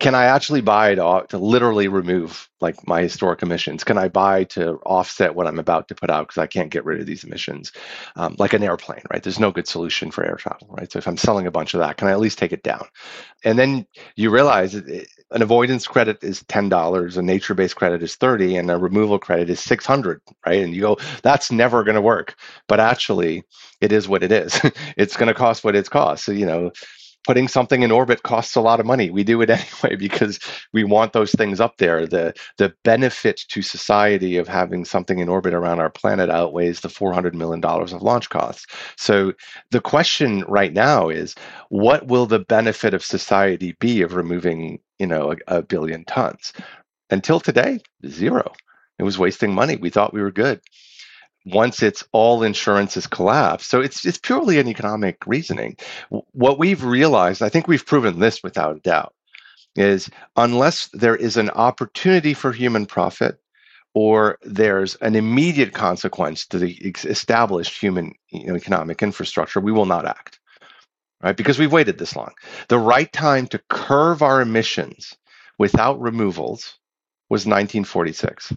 can I actually buy to, to literally remove like my historic emissions? Can I buy to offset what I'm about to put out because I can't get rid of these emissions? Um, like an airplane, right? There's no good solution for air travel, right? So if I'm selling a bunch of that, can I at least take it down? And then you realize it, an avoidance credit is ten dollars, a nature-based credit is thirty, and a removal credit is six hundred, right? And you go, that's never going to work. But actually, it is what it is. [LAUGHS] it's going to cost what it's cost. So you know putting something in orbit costs a lot of money. We do it [LAUGHS] anyway because we want those things up there. The the benefit to society of having something in orbit around our planet outweighs the 400 million dollars of launch costs. So the question right now is what will the benefit of society be of removing, you know, a, a billion tons? Until today, zero. It was wasting money. We thought we were good once it's all insurance is collapsed. So it's it's purely an economic reasoning. What we've realized, I think we've proven this without a doubt, is unless there is an opportunity for human profit or there's an immediate consequence to the established human you know, economic infrastructure, we will not act. Right? Because we've waited this long. The right time to curve our emissions without removals was 1946.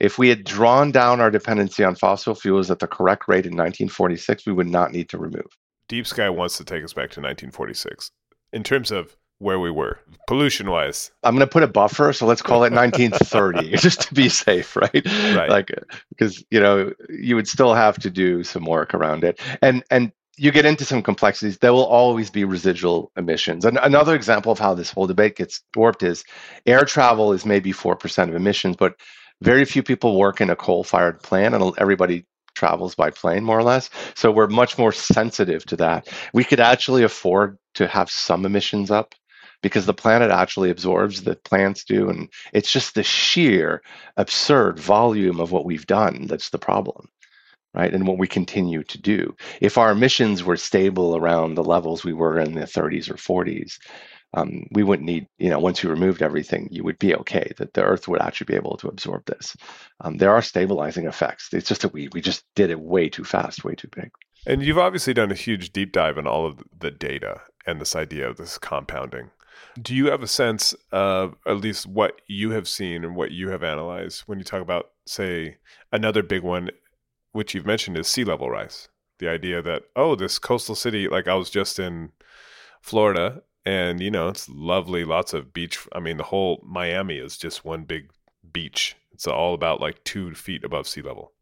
If we had drawn down our dependency on fossil fuels at the correct rate in 1946, we would not need to remove. Deep Sky wants to take us back to 1946 in terms of where we were pollution wise. I'm going to put a buffer, so let's call it 1930 [LAUGHS] just to be safe, right? Right. Like because you know you would still have to do some work around it, and and you get into some complexities. There will always be residual emissions. And another example of how this whole debate gets warped is air travel is maybe four percent of emissions, but very few people work in a coal fired plant and everybody travels by plane more or less. So we're much more sensitive to that. We could actually afford to have some emissions up because the planet actually absorbs the plants do and it's just the sheer absurd volume of what we've done that's the problem right and what we continue to do. If our emissions were stable around the levels we were in the 30s or 40s um, we wouldn't need, you know, once you removed everything, you would be okay. That the Earth would actually be able to absorb this. Um, there are stabilizing effects. It's just that we we just did it way too fast, way too big. And you've obviously done a huge deep dive in all of the data and this idea of this compounding. Do you have a sense of at least what you have seen and what you have analyzed when you talk about, say, another big one, which you've mentioned is sea level rise? The idea that, oh, this coastal city, like I was just in Florida and you know it's lovely lots of beach i mean the whole miami is just one big beach. It's all about like two feet above sea level.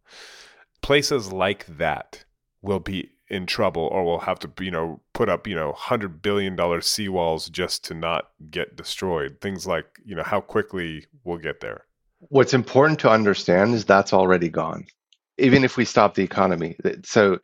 Places like that will be in trouble or will have to you know put up you know 100 billion dollar seawalls just to not get destroyed. Things like you know how quickly we'll get there. What's important to understand is that's already gone even if we stop the economy. So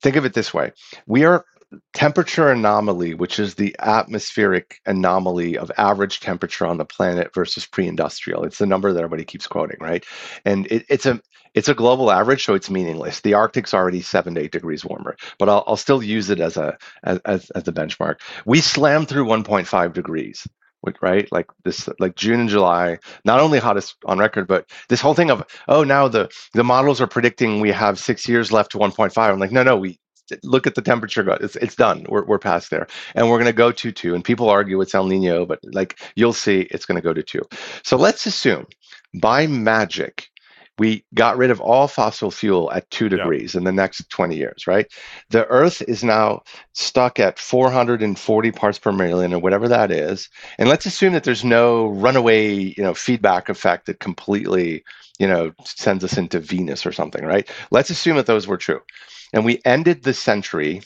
think of it this way. We are temperature anomaly, which is the atmospheric anomaly of average temperature on the planet versus pre-industrial. It's the number that everybody keeps quoting, right? And it, it's a it's a global average, so it's meaningless. The Arctic's already seven to eight degrees warmer, but I'll, I'll still use it as a as, as, as a benchmark. We slammed through 1.5 degrees right like this like june and july not only hottest on record but this whole thing of oh now the the models are predicting we have six years left to 1.5 i'm like no no we look at the temperature it's, it's done. We're, we're past there. And we're going to go to two. And people argue it's el nino but like you'll see it's going to go to two. So let's assume by magic we got rid of all fossil fuel at two degrees yeah. in the next 20 years right? The earth is now stuck at 440 parts per million or whatever that is. And let's assume that there's no runaway you know feedback effect that completely you know sends us into venus or something right? Let's assume that those were true and we ended the century,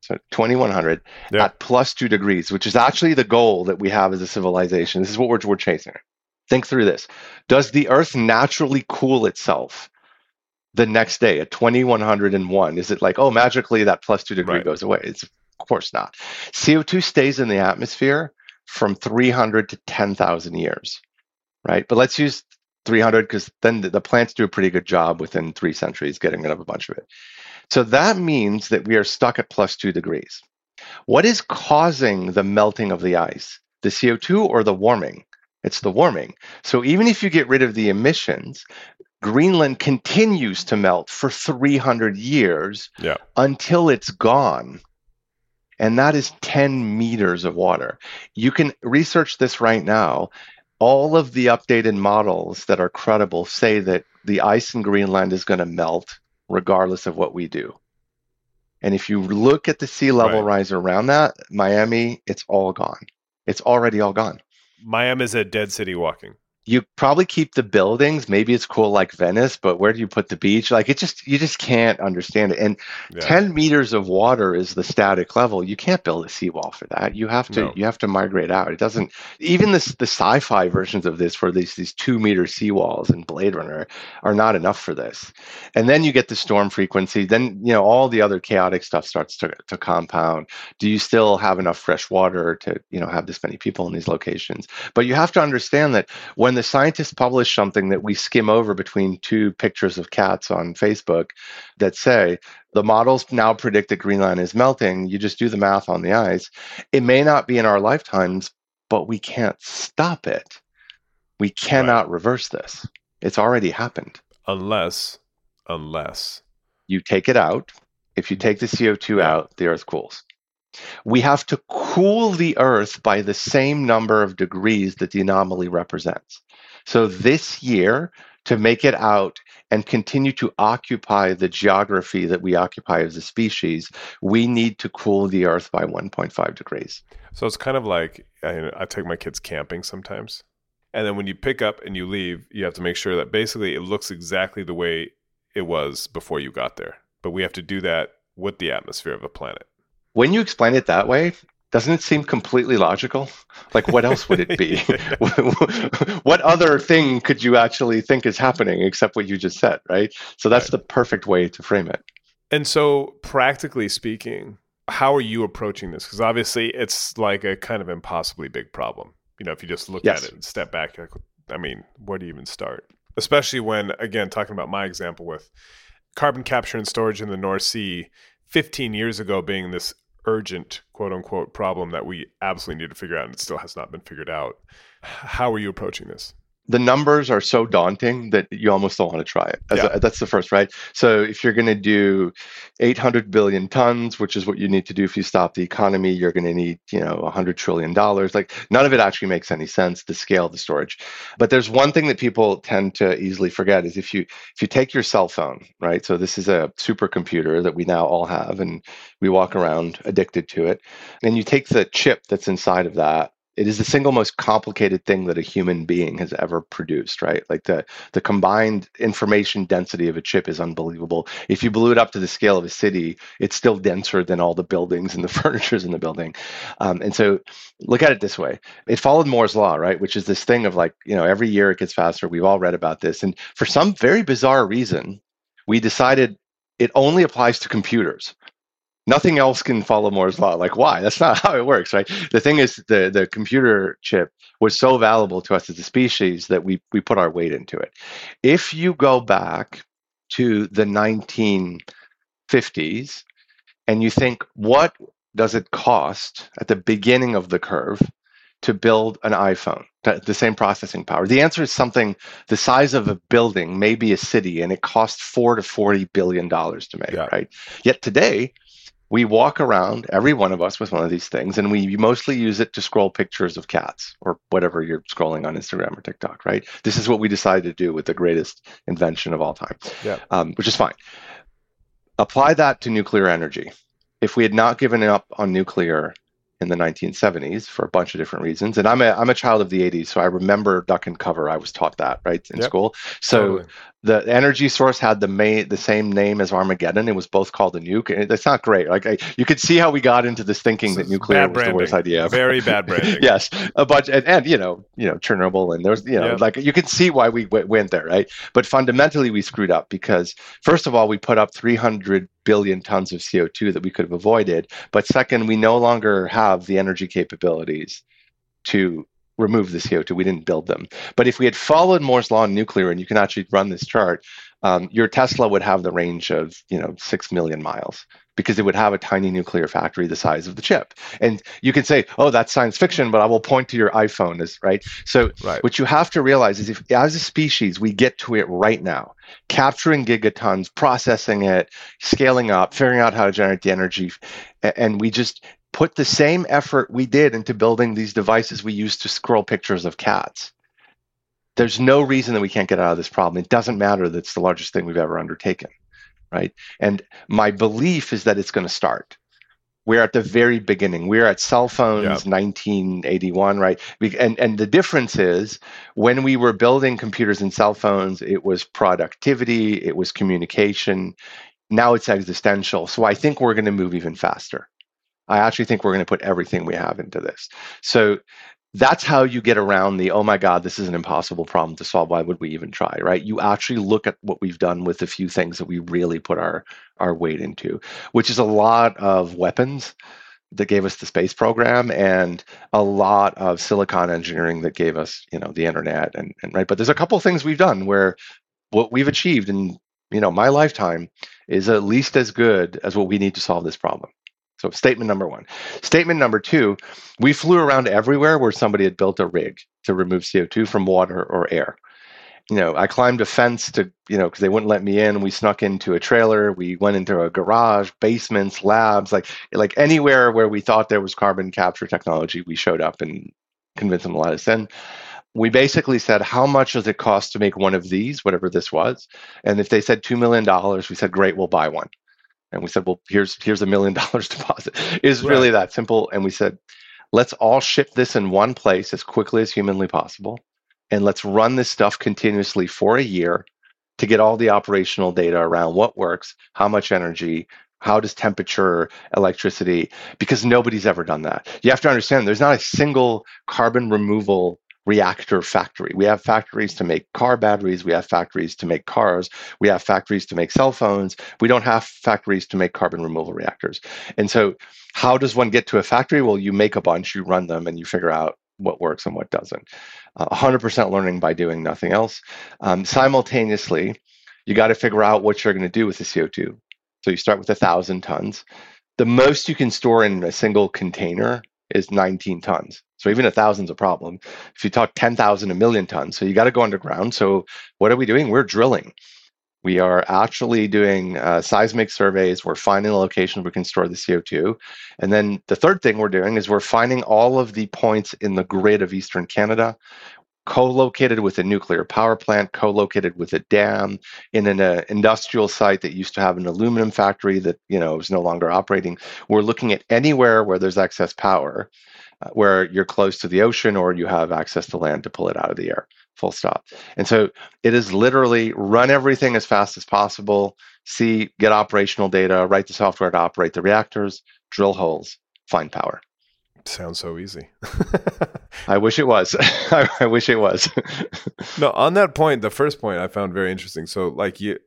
so 2100, yeah. at plus two degrees, which is actually the goal that we have as a civilization. This is what we're, we're chasing. Think through this. Does the Earth naturally cool itself the next day at 2101? Is it like, oh, magically that plus two degree right. goes away? It's of course not. CO2 stays in the atmosphere from 300 to 10,000 years, right? But let's use 300 because then the, the plants do a pretty good job within three centuries getting rid of a bunch of it. So that means that we are stuck at plus two degrees. What is causing the melting of the ice? The CO2 or the warming? It's the warming. So even if you get rid of the emissions, Greenland continues to melt for 300 years yeah. until it's gone. And that is 10 meters of water. You can research this right now. All of the updated models that are credible say that the ice in Greenland is going to melt regardless of what we do. And if you look at the sea level Right. rise around that, Miami, it's all gone. It's already all gone. Miami is a dead city walking. You probably keep the buildings. Maybe it's cool like Venice, but where do you put the beach? Like it just you just can't understand it. And Yeah. 10 meters of water is the static level. You can't build a seawall for that. You have to No. you have to migrate out. It doesn't even this the sci-fi versions of this for these these two meter seawalls in Blade Runner are not enough for this. And then you get the storm frequency. Then you know all the other chaotic stuff starts to, to compound. Do you still have enough fresh water to you know have this many people in these locations? But you have to understand that when the scientists publish something that we skim over between two pictures of cats on Facebook that say the models now predict that Greenland is melting, you just do the math on the ice. It may not be in our lifetimes, but we can't stop it. We cannot reverse this. It's already happened. Unless, unless. You take it out. If you take the CO2 out, the Earth cools. We have to cool the Earth by the same number of degrees that the anomaly represents. So this year, to make it out and continue to occupy the geography that we occupy as a species, we need to cool the Earth by 1.5 degrees. So it's kind of like I, I take my kids camping sometimes. And then when you pick up and you leave, you have to make sure that basically it looks exactly the way it was before you got there. But we have to do that with the atmosphere of the planet. When you explain it that way, doesn't it seem completely logical? Like, what else would it be? [LAUGHS] [LAUGHS] what other thing could you actually think is happening except what you just said, right? So that's the perfect way to frame it. And so, practically speaking, how are you approaching this? Because obviously, it's like a kind of impossibly big problem. You know, if you just look Yes. at it and step back, like, I mean, where do you even start? Especially when, again, talking about my example with carbon capture and storage in the North Sea, 15 years ago being this urgent, quote unquote, problem that we absolutely need to figure out and it still has not been figured out. How are you approaching this? The numbers are so daunting that you almost don't want to try it. As Yeah. a- that's the first, right? So if you're going to do 800 billion tons, which is what you need to do if you stop the economy, you're going to need, you know, 100 trillion dollars. Like none of it actually makes any sense to scale the storage. But there's one thing that people tend to easily forget is if you if you take your cell phone, right? So this is a supercomputer that we now all have and we walk around addicted to it. And you take the chip that's inside of that it is the single most complicated thing that a human being has ever produced right? Like the the combined information density of a chip is unbelievable. If you blew it up to the scale of a city it's still denser than all the buildings and the [LAUGHS] furnitures in the building. Um, and so look at it this way. It followed moore's law right? Which is this thing of like you know every year it gets faster. We've all read about this. And for some very bizarre reason we decided it only applies to computers nothing else can follow Moore's law. Like, why? That's not [LAUGHS] how it works, right? The thing is, the the computer chip was so valuable to us as a species that we we put our weight into it. If you go back to the 1950s and you think, what does it cost at the beginning of the curve to build an iPhone, the same processing power? The answer is something the size of a building, maybe a city, and it costs four to forty billion dollars to make, Yeah. right? Yet today, we walk around, every one of us, with one of these things, and we mostly use it to scroll pictures of cats or whatever you're scrolling on Instagram or TikTok, right? This is what we decided to do with the greatest invention of all time, Yeah. um, which is fine. Apply that to nuclear energy. If we had not given up on nuclear in the 1970s for a bunch of different reasons, and I'm a I'm a child of the 80s, so I remember duck and cover. I was taught that right in Yep. school. So Totally. The energy source had the main the same name as Armageddon. It was both called a nuke. That's not great. Like I, you could see how we got into this thinking that This is nuclear was the worst idea. ever. Very bad [LAUGHS] branding. yes, a bunch, and, and you know, you know, Chernobyl, and there's, you know, Yeah. like you can see why we w- went there, right? But fundamentally, we screwed up because first of all, we put up 300 billion tons of CO2 that we could have avoided. But second, we no longer have the energy capabilities to remove the CO2. We didn't build them. But if we had followed Moore's law in nuclear, and you can actually run this chart, um, your Tesla would have the range of you know six million miles because it would have a tiny nuclear factory the size of the chip. And you can say, "Oh, that's science fiction," but I will point to your iPhone as right. So Right. what you have to realize is, if as a species we get to it right now, capturing gigatons, processing it, scaling up, figuring out how to generate the energy, and we just put the same effort we did into building these devices we use to scroll pictures of cats. There's no reason that we can't get out of this problem. It doesn't matter that it's the largest thing we've ever undertaken, right? And my belief is that it's going to start. We're at the very beginning. We're at cell phones, Yeah. 1981, right? And and the difference is when we were building computers and cell phones, it was productivity, it was communication. Now it's existential. So I think we're going to move even faster. I actually think we're going to put everything we have into this. So that's how you get around the oh my god this is an impossible problem to solve. Why would we even try? Right? You actually look at what we've done with the few things that we really put our our weight into which is a lot of weapons that gave us the space program and a lot of silicon engineering that gave us you know the internet and, and right? But there's a couple things we've done where what we've achieved in you know my lifetime is at least as good as what we need to solve this problem so statement number one statement number two we flew around everywhere where somebody had built a rig to remove CO2 from water or air. You know, I climbed a fence to, you know, because they wouldn't let me in. We snuck into a trailer. We went into a garage, basements, labs, like like anywhere where we thought there was carbon capture technology, we showed up and convinced them to let us in. We basically said, how much does it cost to make one of these, whatever this was? And if they said $2 million, we said, great, we'll buy one. And we said, well, here's here's a million [LAUGHS] dollars deposit. is Right. really that simple. And we said, let's all ship this in one place as quickly as humanly possible and let's run this stuff continuously for a year to get all the operational data around what works how much energy how does temperature electricity because nobody's ever done that you have to understand there's not a single carbon removal reactor factory we have factories to make car batteries we have factories to make cars we have factories to make cell phones we don't have factories to make carbon removal reactors and so how does one get to a factory? Well, you make a bunch, you run them, and you figure out what works and what doesn't. Uh, 100% learning by doing nothing else. Um, simultaneously, you got to figure out what you're going to do with the CO2. So you start with a thousand tons. The most you can store in a single container is 19 tons. So even a thousand's a problem. If you talk 10,000, a million tons. So you got to go underground. So what are we doing? We're drilling. We are actually doing uh, seismic surveys. We're finding the locations we can store the CO2. And then the third thing we're doing is we're finding all of the points in the grid of Eastern Canada, co located with a nuclear power plant, co located with a dam, in an uh, industrial site that used to have an aluminum factory that you know is no longer operating. We're looking at anywhere where there's excess power, Uh, where you're close to the ocean or you have access to land to pull it out of the air. Full stop. And so it is literally run everything as fast as possible, see, get operational data, write the software to operate the reactors, drill holes, find power. Sounds so easy. [LAUGHS] I wish it was. [LAUGHS] I, I wish it was. [LAUGHS] no, on that point, the first point I found very interesting. So, like, you,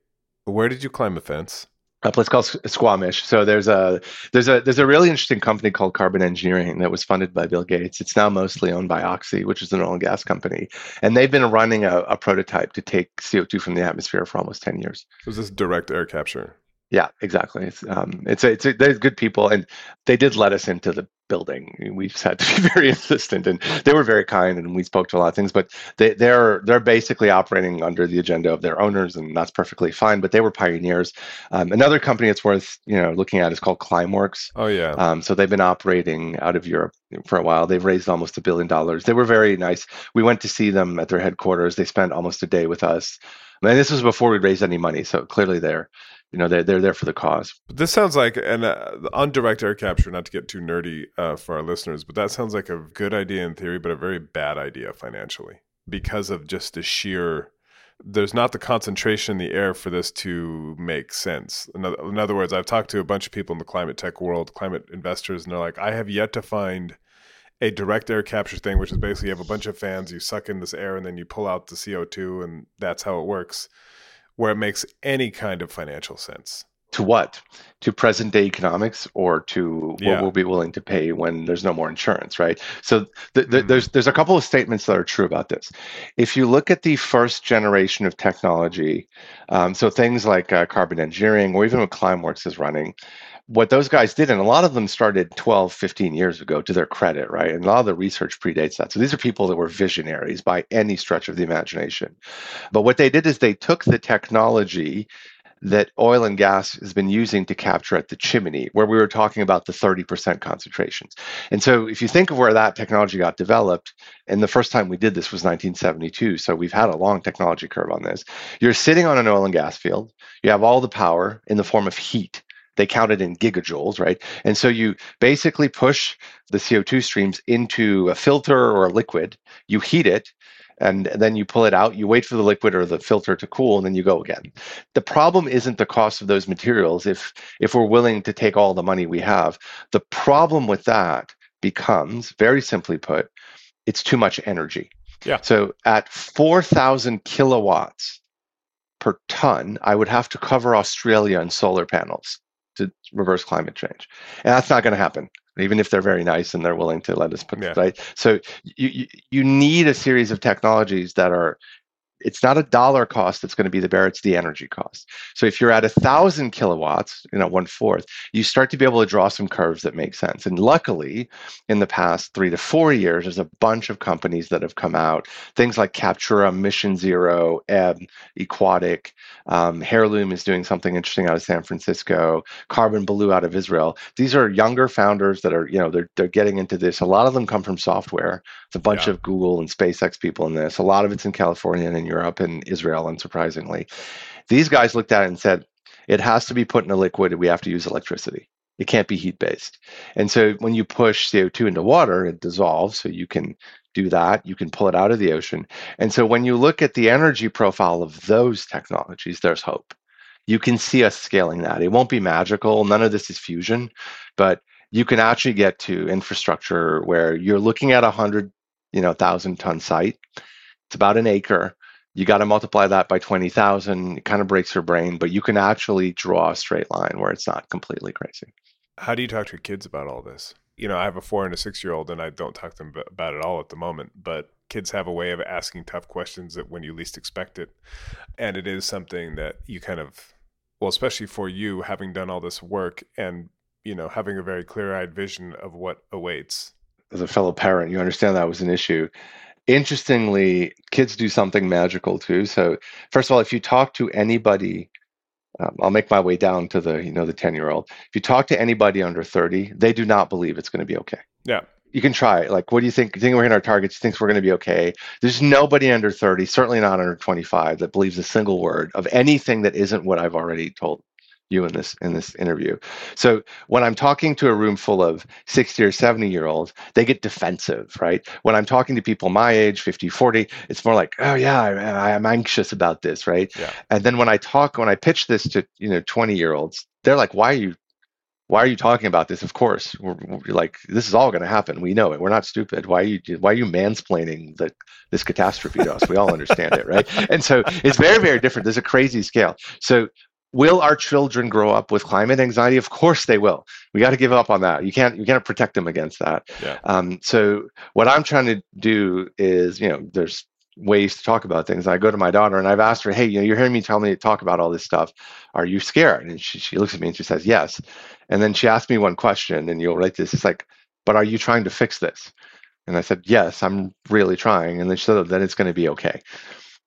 where did you climb a fence? A place called Squamish. So there's a there's a there's a really interesting company called Carbon Engineering that was funded by Bill Gates. It's now mostly owned by Oxy, which is an oil and gas company, and they've been running a, a prototype to take CO2 from the atmosphere for almost ten years. Was this direct air capture? Yeah, exactly. It's um, it's a, it's a, there's good people, and they did let us into the building. We just had to be [LAUGHS] very insistent, and they were very kind, and we spoke to a lot of things. But they, they're they're basically operating under the agenda of their owners, and that's perfectly fine. But they were pioneers. Um, another company that's worth you know looking at is called Climeworks. Oh yeah. Um, so they've been operating out of Europe for a while. They've raised almost a billion dollars. They were very nice. We went to see them at their headquarters. They spent almost a day with us. And this was before we raised any money, so clearly they're you know they're, they're there for the cause. This sounds like and uh, on direct air capture not to get too nerdy uh, for our listeners but that sounds like a good idea in theory but a very bad idea financially because of just the sheer there's not the concentration in the air for this to make sense. In other, in other words i've talked to a bunch of people in the climate tech world climate investors and they're like i have yet to find a direct air capture thing which is basically you have a bunch of fans you suck in this air and then you pull out the co2 and that's how it works where it makes any kind of financial sense. To what? To present day economics or to Yeah. what we'll be willing to pay when there's no more insurance, right? So th- th- there's there's a couple of statements that are true about this. If you look at the first generation of technology, um, so things like uh, carbon engineering or even what Climeworks is running, what those guys did, and a lot of them started 12, 15 years ago to their credit, right? And a lot of the research predates that. So these are people that were visionaries by any stretch of the imagination. But what they did is they took the technology that oil and gas has been using to capture at the chimney, where we were talking about the 30% concentrations. And so, if you think of where that technology got developed, and the first time we did this was 1972, so we've had a long technology curve on this. You're sitting on an oil and gas field, you have all the power in the form of heat. They count it in gigajoules, right? And so you basically push the CO2 streams into a filter or a liquid, you heat it, and then you pull it out you wait for the liquid or the filter to cool and then you go again. The problem isn't the cost of those materials if if we're willing to take all the money we have. The problem with that becomes very simply put it's too much energy. Yeah. So at 4000 kilowatts per ton i would have to cover australia in solar panels to reverse climate change and that's not going to happen even if they're very nice and they're willing to let us put yeah. right so you, you you need a series of technologies that are it's not a dollar cost that's going to be the bear it's the energy cost. So if you're at a thousand kilowatts you know one fourth you start to be able to draw some curves that make sense. And luckily in the past three to four years there's a bunch of companies that have come out. Things like captura mission zero ebb equatic um, heirloom is doing something interesting out of san francisco carbon blue out of israel. These are younger founders that are you know they're, they're getting into this. A lot of them come from software. It's a bunch yeah. of google and spacex people in this. A lot of it's in california and in Europe and Israel, unsurprisingly. These guys looked at it and said, it has to be put in a liquid. We have to use electricity. It can't be heat based. And so when you push CO2 into water, it dissolves. So you can do that. You can pull it out of the ocean. And so when you look at the energy profile of those technologies, there's hope. You can see us scaling that. It won't be magical. None of this is fusion, but you can actually get to infrastructure where you're looking at a hundred, you know, thousand ton site. It's about an acre you got to multiply that by 20,000. It kind of breaks your brain, but you can actually draw a straight line where it's not completely crazy. How do you talk to your kids about all this? You know, I have a four and a six year old, and I don't talk to them about it all at the moment, but kids have a way of asking tough questions that when you least expect it. And it is something that you kind of, well, especially for you, having done all this work and, you know, having a very clear eyed vision of what awaits. As a fellow parent, you understand that was an issue interestingly, kids do something magical too. So, first of all, if you talk to anybody, um, I'll make my way down to the you know the ten year old. If you talk to anybody under thirty, they do not believe it's going to be okay. Yeah. You can try it. Like, what do you think? You think we're hitting our targets? Thinks we're going to be okay? There's nobody under 30, certainly not under 25, that believes a single word of anything that isn't what I've already told you in this in this interview. So when I'm talking to a room full of 60 or 70 year olds, they get defensive, right? When I'm talking to people my age, 50, 40, it's more like, oh yeah, I, am anxious about this, right? Yeah. And then when I talk, when I pitch this to you know 20 year olds, they're like, why are you why are you talking about this? Of course, we're, we're like this is all going to happen. We know it. We're not stupid. Why are you why are you mansplaining the, this catastrophe to us? We all understand it, right? And so it's very very different. There's a crazy scale. So will our children grow up with climate anxiety? Of course they will. We got to give up on that. You can't you can't protect them against that. Yeah. um, so what i'm trying to do is you know there's ways to talk about things. I go to my daughter and i've asked her hey you know you're hearing me tell me to talk about all this stuff. Are you scared? And she, she looks at me and she says yes. And then she asked me one question and you'll write this. It's like but are you trying to fix this? And i said yes i'm really trying. And then she said oh, then it's going to be okay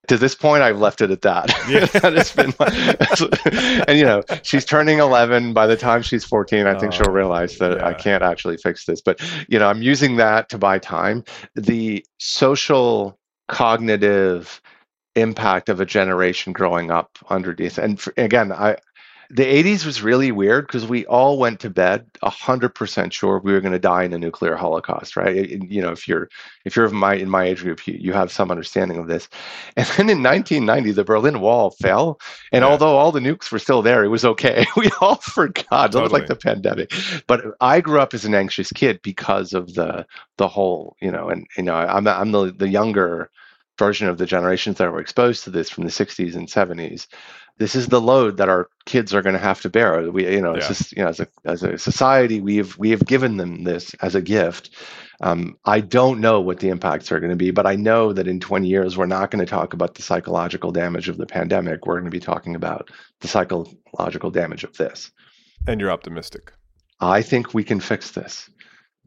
to this point i've left it at that yeah. [LAUGHS] that has been my, and you know she's turning 11 by the time she's 14 i think she'll oh, realize that yeah. i can't actually fix this but you know i'm using that to buy time the social cognitive impact of a generation growing up underneath and for, again i the 80s was really weird because we all went to bed 100% sure we were going to die in a nuclear holocaust right? You know if you're if you're of my in my age group you, you have some understanding of this. [LAUGHS] And then in 1990 the berlin wall fell and yeah. although all the nukes were still there it was okay. [LAUGHS] We all forgot. Totally. it was like the pandemic. But i grew up as an anxious kid because of the the whole you know and you know i'm, I'm the, the younger version of the generations that were exposed to this from the 60s and 70s this is the load that our kids are going to have to bear. We, you know, yeah. just, you know, as a as a society, we have we have given them this as a gift. Um, I don't know what the impacts are going to be, but I know that in 20 years, we're not going to talk about the psychological damage of the pandemic. We're going to be talking about the psychological damage of this. And you're optimistic. I think we can fix this,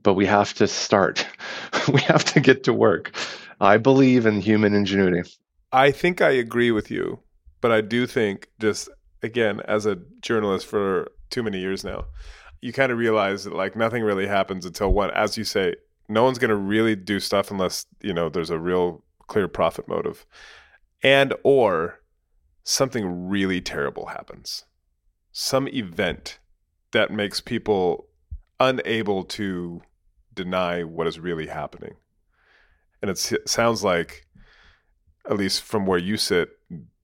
but we have to start. [LAUGHS] we have to get to work. I believe in human ingenuity. I think I agree with you but I do think just again, as a journalist for too many years now, you kind of realize that like nothing really happens until one, as you say, no one's going to really do stuff unless you know there's a real clear profit motive, and or something really terrible happens, some event that makes people unable to deny what is really happening. And it sounds like, at least from where you sit,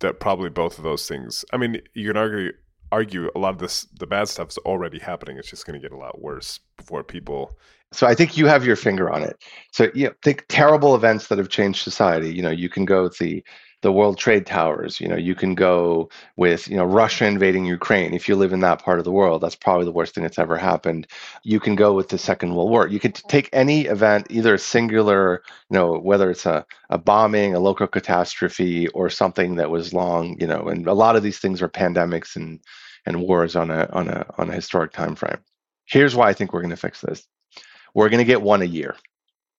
that probably both of those things. I mean, you can argue argue a lot of this the bad stuff is already happening. It's just going to get a lot worse before people. So I think you have your finger on it. So you know, think terrible events that have changed society. You know, you can go with the the World Trade Towers. You know, you can go with you know Russia invading Ukraine. If you live in that part of the world, that's probably the worst thing that's ever happened. You can go with the Second World War. You can take any event, either singular, you know, whether it's a, a bombing, a local catastrophe, or something that was long. You know, and a lot of these things are pandemics and and wars on a on a on a historic time frame. Here's why I think we're going to fix this. We're going to get one a year.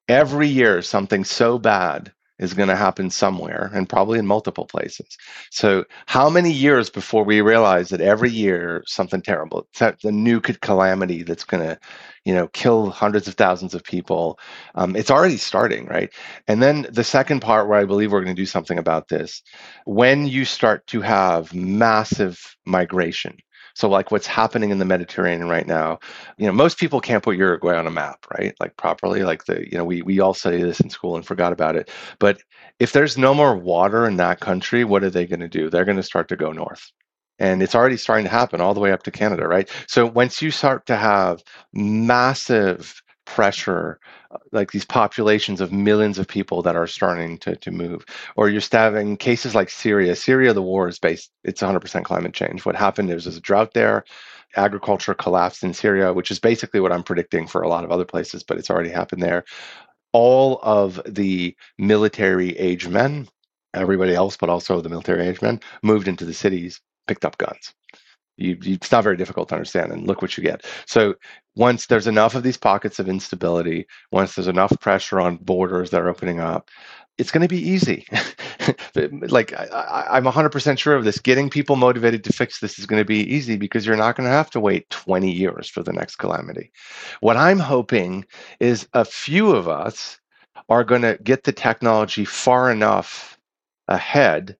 Every year, something so bad is going to happen somewhere and probably in multiple places. So, how many years before we realize that every year something terrible, the new calamity that's going to, you know, kill hundreds of thousands of people? Um, it's already starting, right? And then the second part where I believe we're going to do something about this, when you start to have massive migration, so like what's happening in the Mediterranean right now, you know, most people can't put Uruguay on a map, right? Like properly. Like the, you know, we we all study this in school and forgot about it. But if there's no more water in that country, what are they going to do? They're going to start to go north. And it's already starting to happen all the way up to Canada, right? So once you start to have massive pressure like these populations of millions of people that are starting to, to move. Or you're having cases like syria. Syria the war is based it's 100% climate change. What happened is there's a drought there. Agriculture collapsed in syria which is basically what i'm predicting for a lot of other places but it's already happened there. All of the military age men everybody else but also the military age men moved into the cities picked up guns you, it's not very difficult to understand, and look what you get. So once there's enough of these pockets of instability, once there's enough pressure on borders that are opening up, it's going to be easy. [LAUGHS] like I, am 100% sure of this. Getting people motivated to fix this is going to be easy because you're not going to have to wait 20 years for the next calamity. What I'm hoping is a few of us are going to get the technology far enough ahead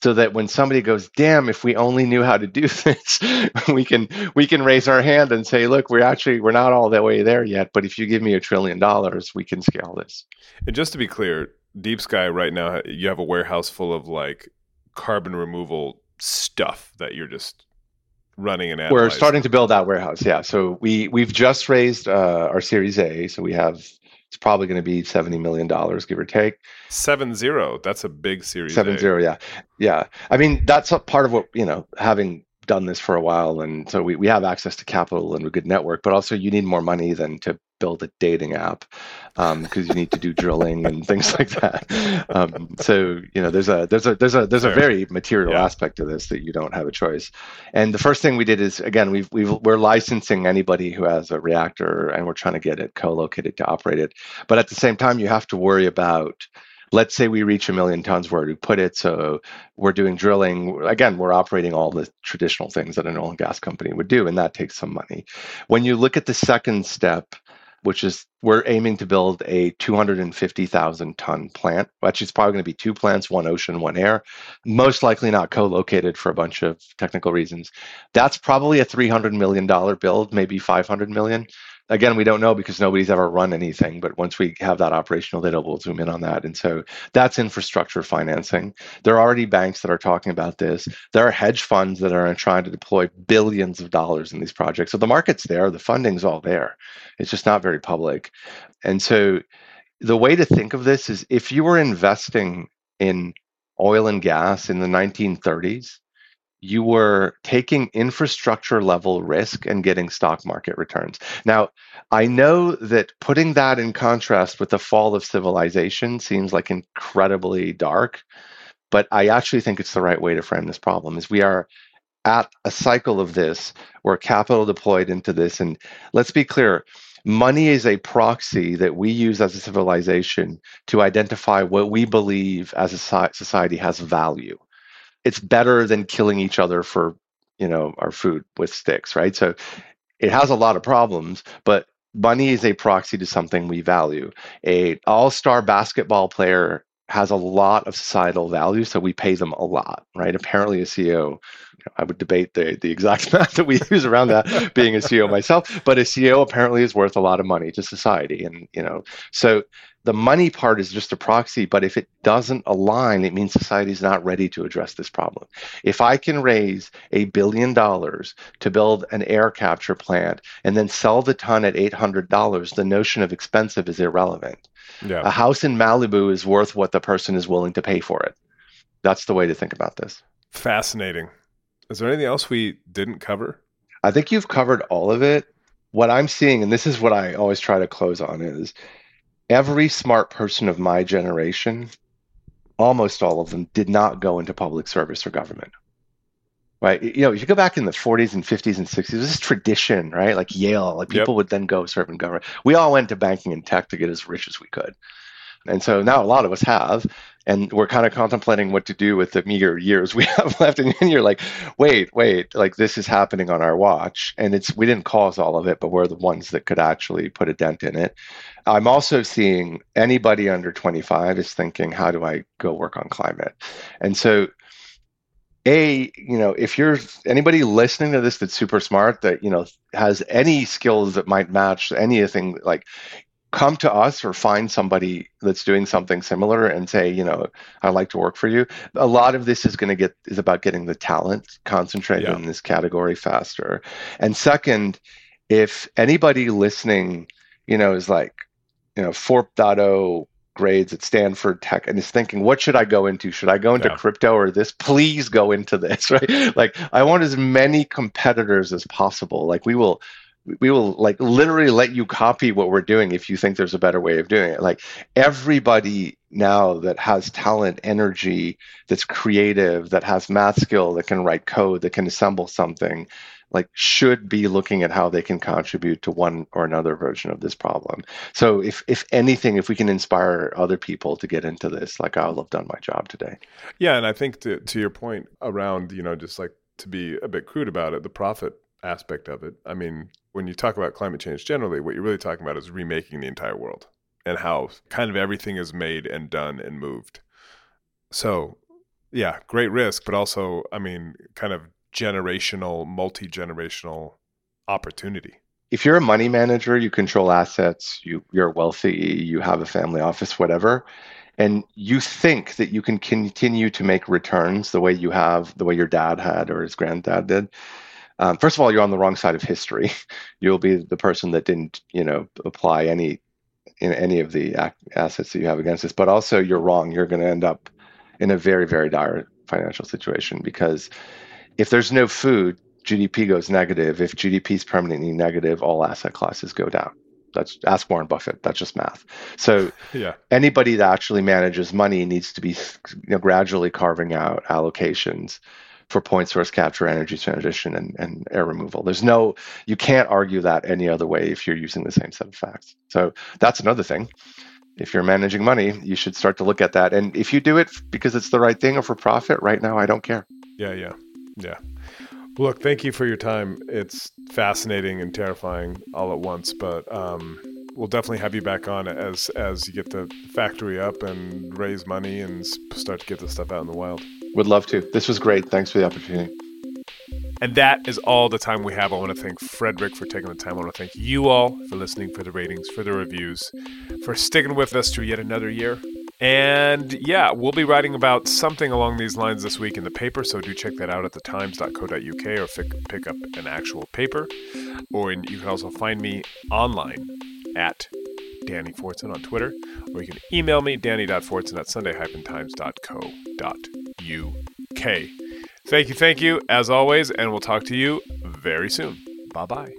so that when somebody goes, "Damn, if we only knew how to do [LAUGHS] this," we can we can raise our hand and say, "Look, we're actually we're not all that way there yet, but if you give me a trillion dollars, we can scale this." And just to be clear, Deep Sky right now you have a warehouse full of like carbon removal stuff that you're just running and analyzing. We're starting to build that warehouse. Yeah. So we we've just raised uh, our Series A. So we have it's probably going to be seventy million dollars, give or take. Seven zero. That's a big series. Seven zero. Yeah, yeah. I mean, that's a part of what you know. Having done this for a while, and so we, we have access to capital and a good network. But also, you need more money than to build a dating app because um, you need to do drilling and [LAUGHS] things like that. Um, so you know, there's a there's a there's a there's a very material yeah. aspect to this that you don't have a choice. And the first thing we did is again we've we've we're licensing anybody who has a reactor, and we're trying to get it co-located to operate it. But at the same time, you have to worry about let's say we reach a million tons where we put it so we're doing drilling again we're operating all the traditional things that an oil and gas company would do and that takes some money when you look at the second step which is we're aiming to build a 250,000 ton plant. Actually, it's probably going to be two plants, one ocean, one air, most likely not co located for a bunch of technical reasons. That's probably a $300 million build, maybe 500 million again, we don't know because nobody's ever run anything. But once we have that operational data, we'll zoom in on that. And so that's infrastructure financing. There are already banks that are talking about this. There are hedge funds that are trying to deploy billions of dollars in these projects. So the market's there, the funding's all there. It's just not very public. And so the way to think of this is if you were investing in oil and gas in the 1930s, you were taking infrastructure level risk and getting stock market returns. Now, I know that putting that in contrast with the fall of civilization seems like incredibly dark, but I actually think it's the right way to frame this problem is we are at a cycle of this where capital deployed into this and let's be clear money is a proxy that we use as a civilization to identify what we believe as a society has value it's better than killing each other for you know, our food with sticks, right? So it has a lot of problems, but money is a proxy to something we value. A all-star basketball player has a lot of societal value, so we pay them a lot, right? Apparently, a CEO, I would debate the, the exact [LAUGHS] math that we use around that, being a CEO myself, but a CEO apparently is worth a lot of money to society, and you know, so the money part is just a proxy, but if it doesn't align, it means society is not ready to address this problem. If I can raise a billion dollars to build an air capture plant and then sell the ton at $800, the notion of expensive is irrelevant. Yeah. A house in Malibu is worth what the person is willing to pay for it. That's the way to think about this. Fascinating. Is there anything else we didn't cover? I think you've covered all of it. What I'm seeing, and this is what I always try to close on, is every smart person of my generation, almost all of them, did not go into public service or government. Right. You know, if you go back in the 40s and 50s and 60s, this is tradition, right? Like Yale, like people yep. would then go serve in government. We all went to banking and tech to get as rich as we could. And so now a lot of us have, and we're kind of contemplating what to do with the meager years we [LAUGHS] have left. And you're like, wait, wait, like this is happening on our watch. And it's, we didn't cause all of it, but we're the ones that could actually put a dent in it. I'm also seeing anybody under 25 is thinking, how do I go work on climate? And so, a, you know, if you're anybody listening to this that's super smart, that, you know, has any skills that might match anything, like come to us or find somebody that's doing something similar and say, you know, I'd like to work for you. A lot of this is going to get is about getting the talent concentrated yeah. in this category faster. And second, if anybody listening, you know, is like, you know, 4.0 grades at Stanford Tech and is thinking, what should I go into? Should I go into yeah. crypto or this? Please go into this, [LAUGHS] right? Like I want as many competitors as possible. Like we will we will like literally let you copy what we're doing if you think there's a better way of doing it. Like everybody now that has talent, energy, that's creative, that has math skill, that can write code, that can assemble something, like should be looking at how they can contribute to one or another version of this problem. So if if anything, if we can inspire other people to get into this, like I'll have done my job today. Yeah, and I think to to your point around, you know, just like to be a bit crude about it, the profit aspect of it. I mean, when you talk about climate change generally, what you're really talking about is remaking the entire world and how kind of everything is made and done and moved. So, yeah, great risk, but also, I mean, kind of generational, multi generational opportunity. If you're a money manager, you control assets, you, you're wealthy, you have a family office, whatever, and you think that you can continue to make returns the way you have, the way your dad had or his granddad did, um, first of all, you're on the wrong side of history. [LAUGHS] You'll be the person that didn't, you know, apply any in any of the assets that you have against us. But also, you're wrong. You're going to end up in a very, very dire financial situation because if there's no food, GDP goes negative. If GDP is permanently negative, all asset classes go down. That's ask Warren Buffett. That's just math. So [LAUGHS] yeah. anybody that actually manages money needs to be you know, gradually carving out allocations for point source capture, energy transition, and, and air removal. There's no, you can't argue that any other way if you're using the same set of facts. So that's another thing. If you're managing money, you should start to look at that. And if you do it because it's the right thing or for profit, right now, I don't care. Yeah, yeah, yeah. Look, thank you for your time. It's fascinating and terrifying all at once, but um, we'll definitely have you back on as as you get the factory up and raise money and start to get this stuff out in the wild. Would love to. This was great. Thanks for the opportunity. And that is all the time we have. I want to thank Frederic for taking the time. I want to thank you all for listening, for the ratings, for the reviews, for sticking with us through yet another year. And yeah, we'll be writing about something along these lines this week in the paper, so do check that out at thetimes.co.uk or pick up an actual paper. Or you can also find me online at Danny Fortson on Twitter, or you can email me, danny.fortson at sunday-times.co.uk. Thank you, thank you, as always, and we'll talk to you very soon. Bye bye.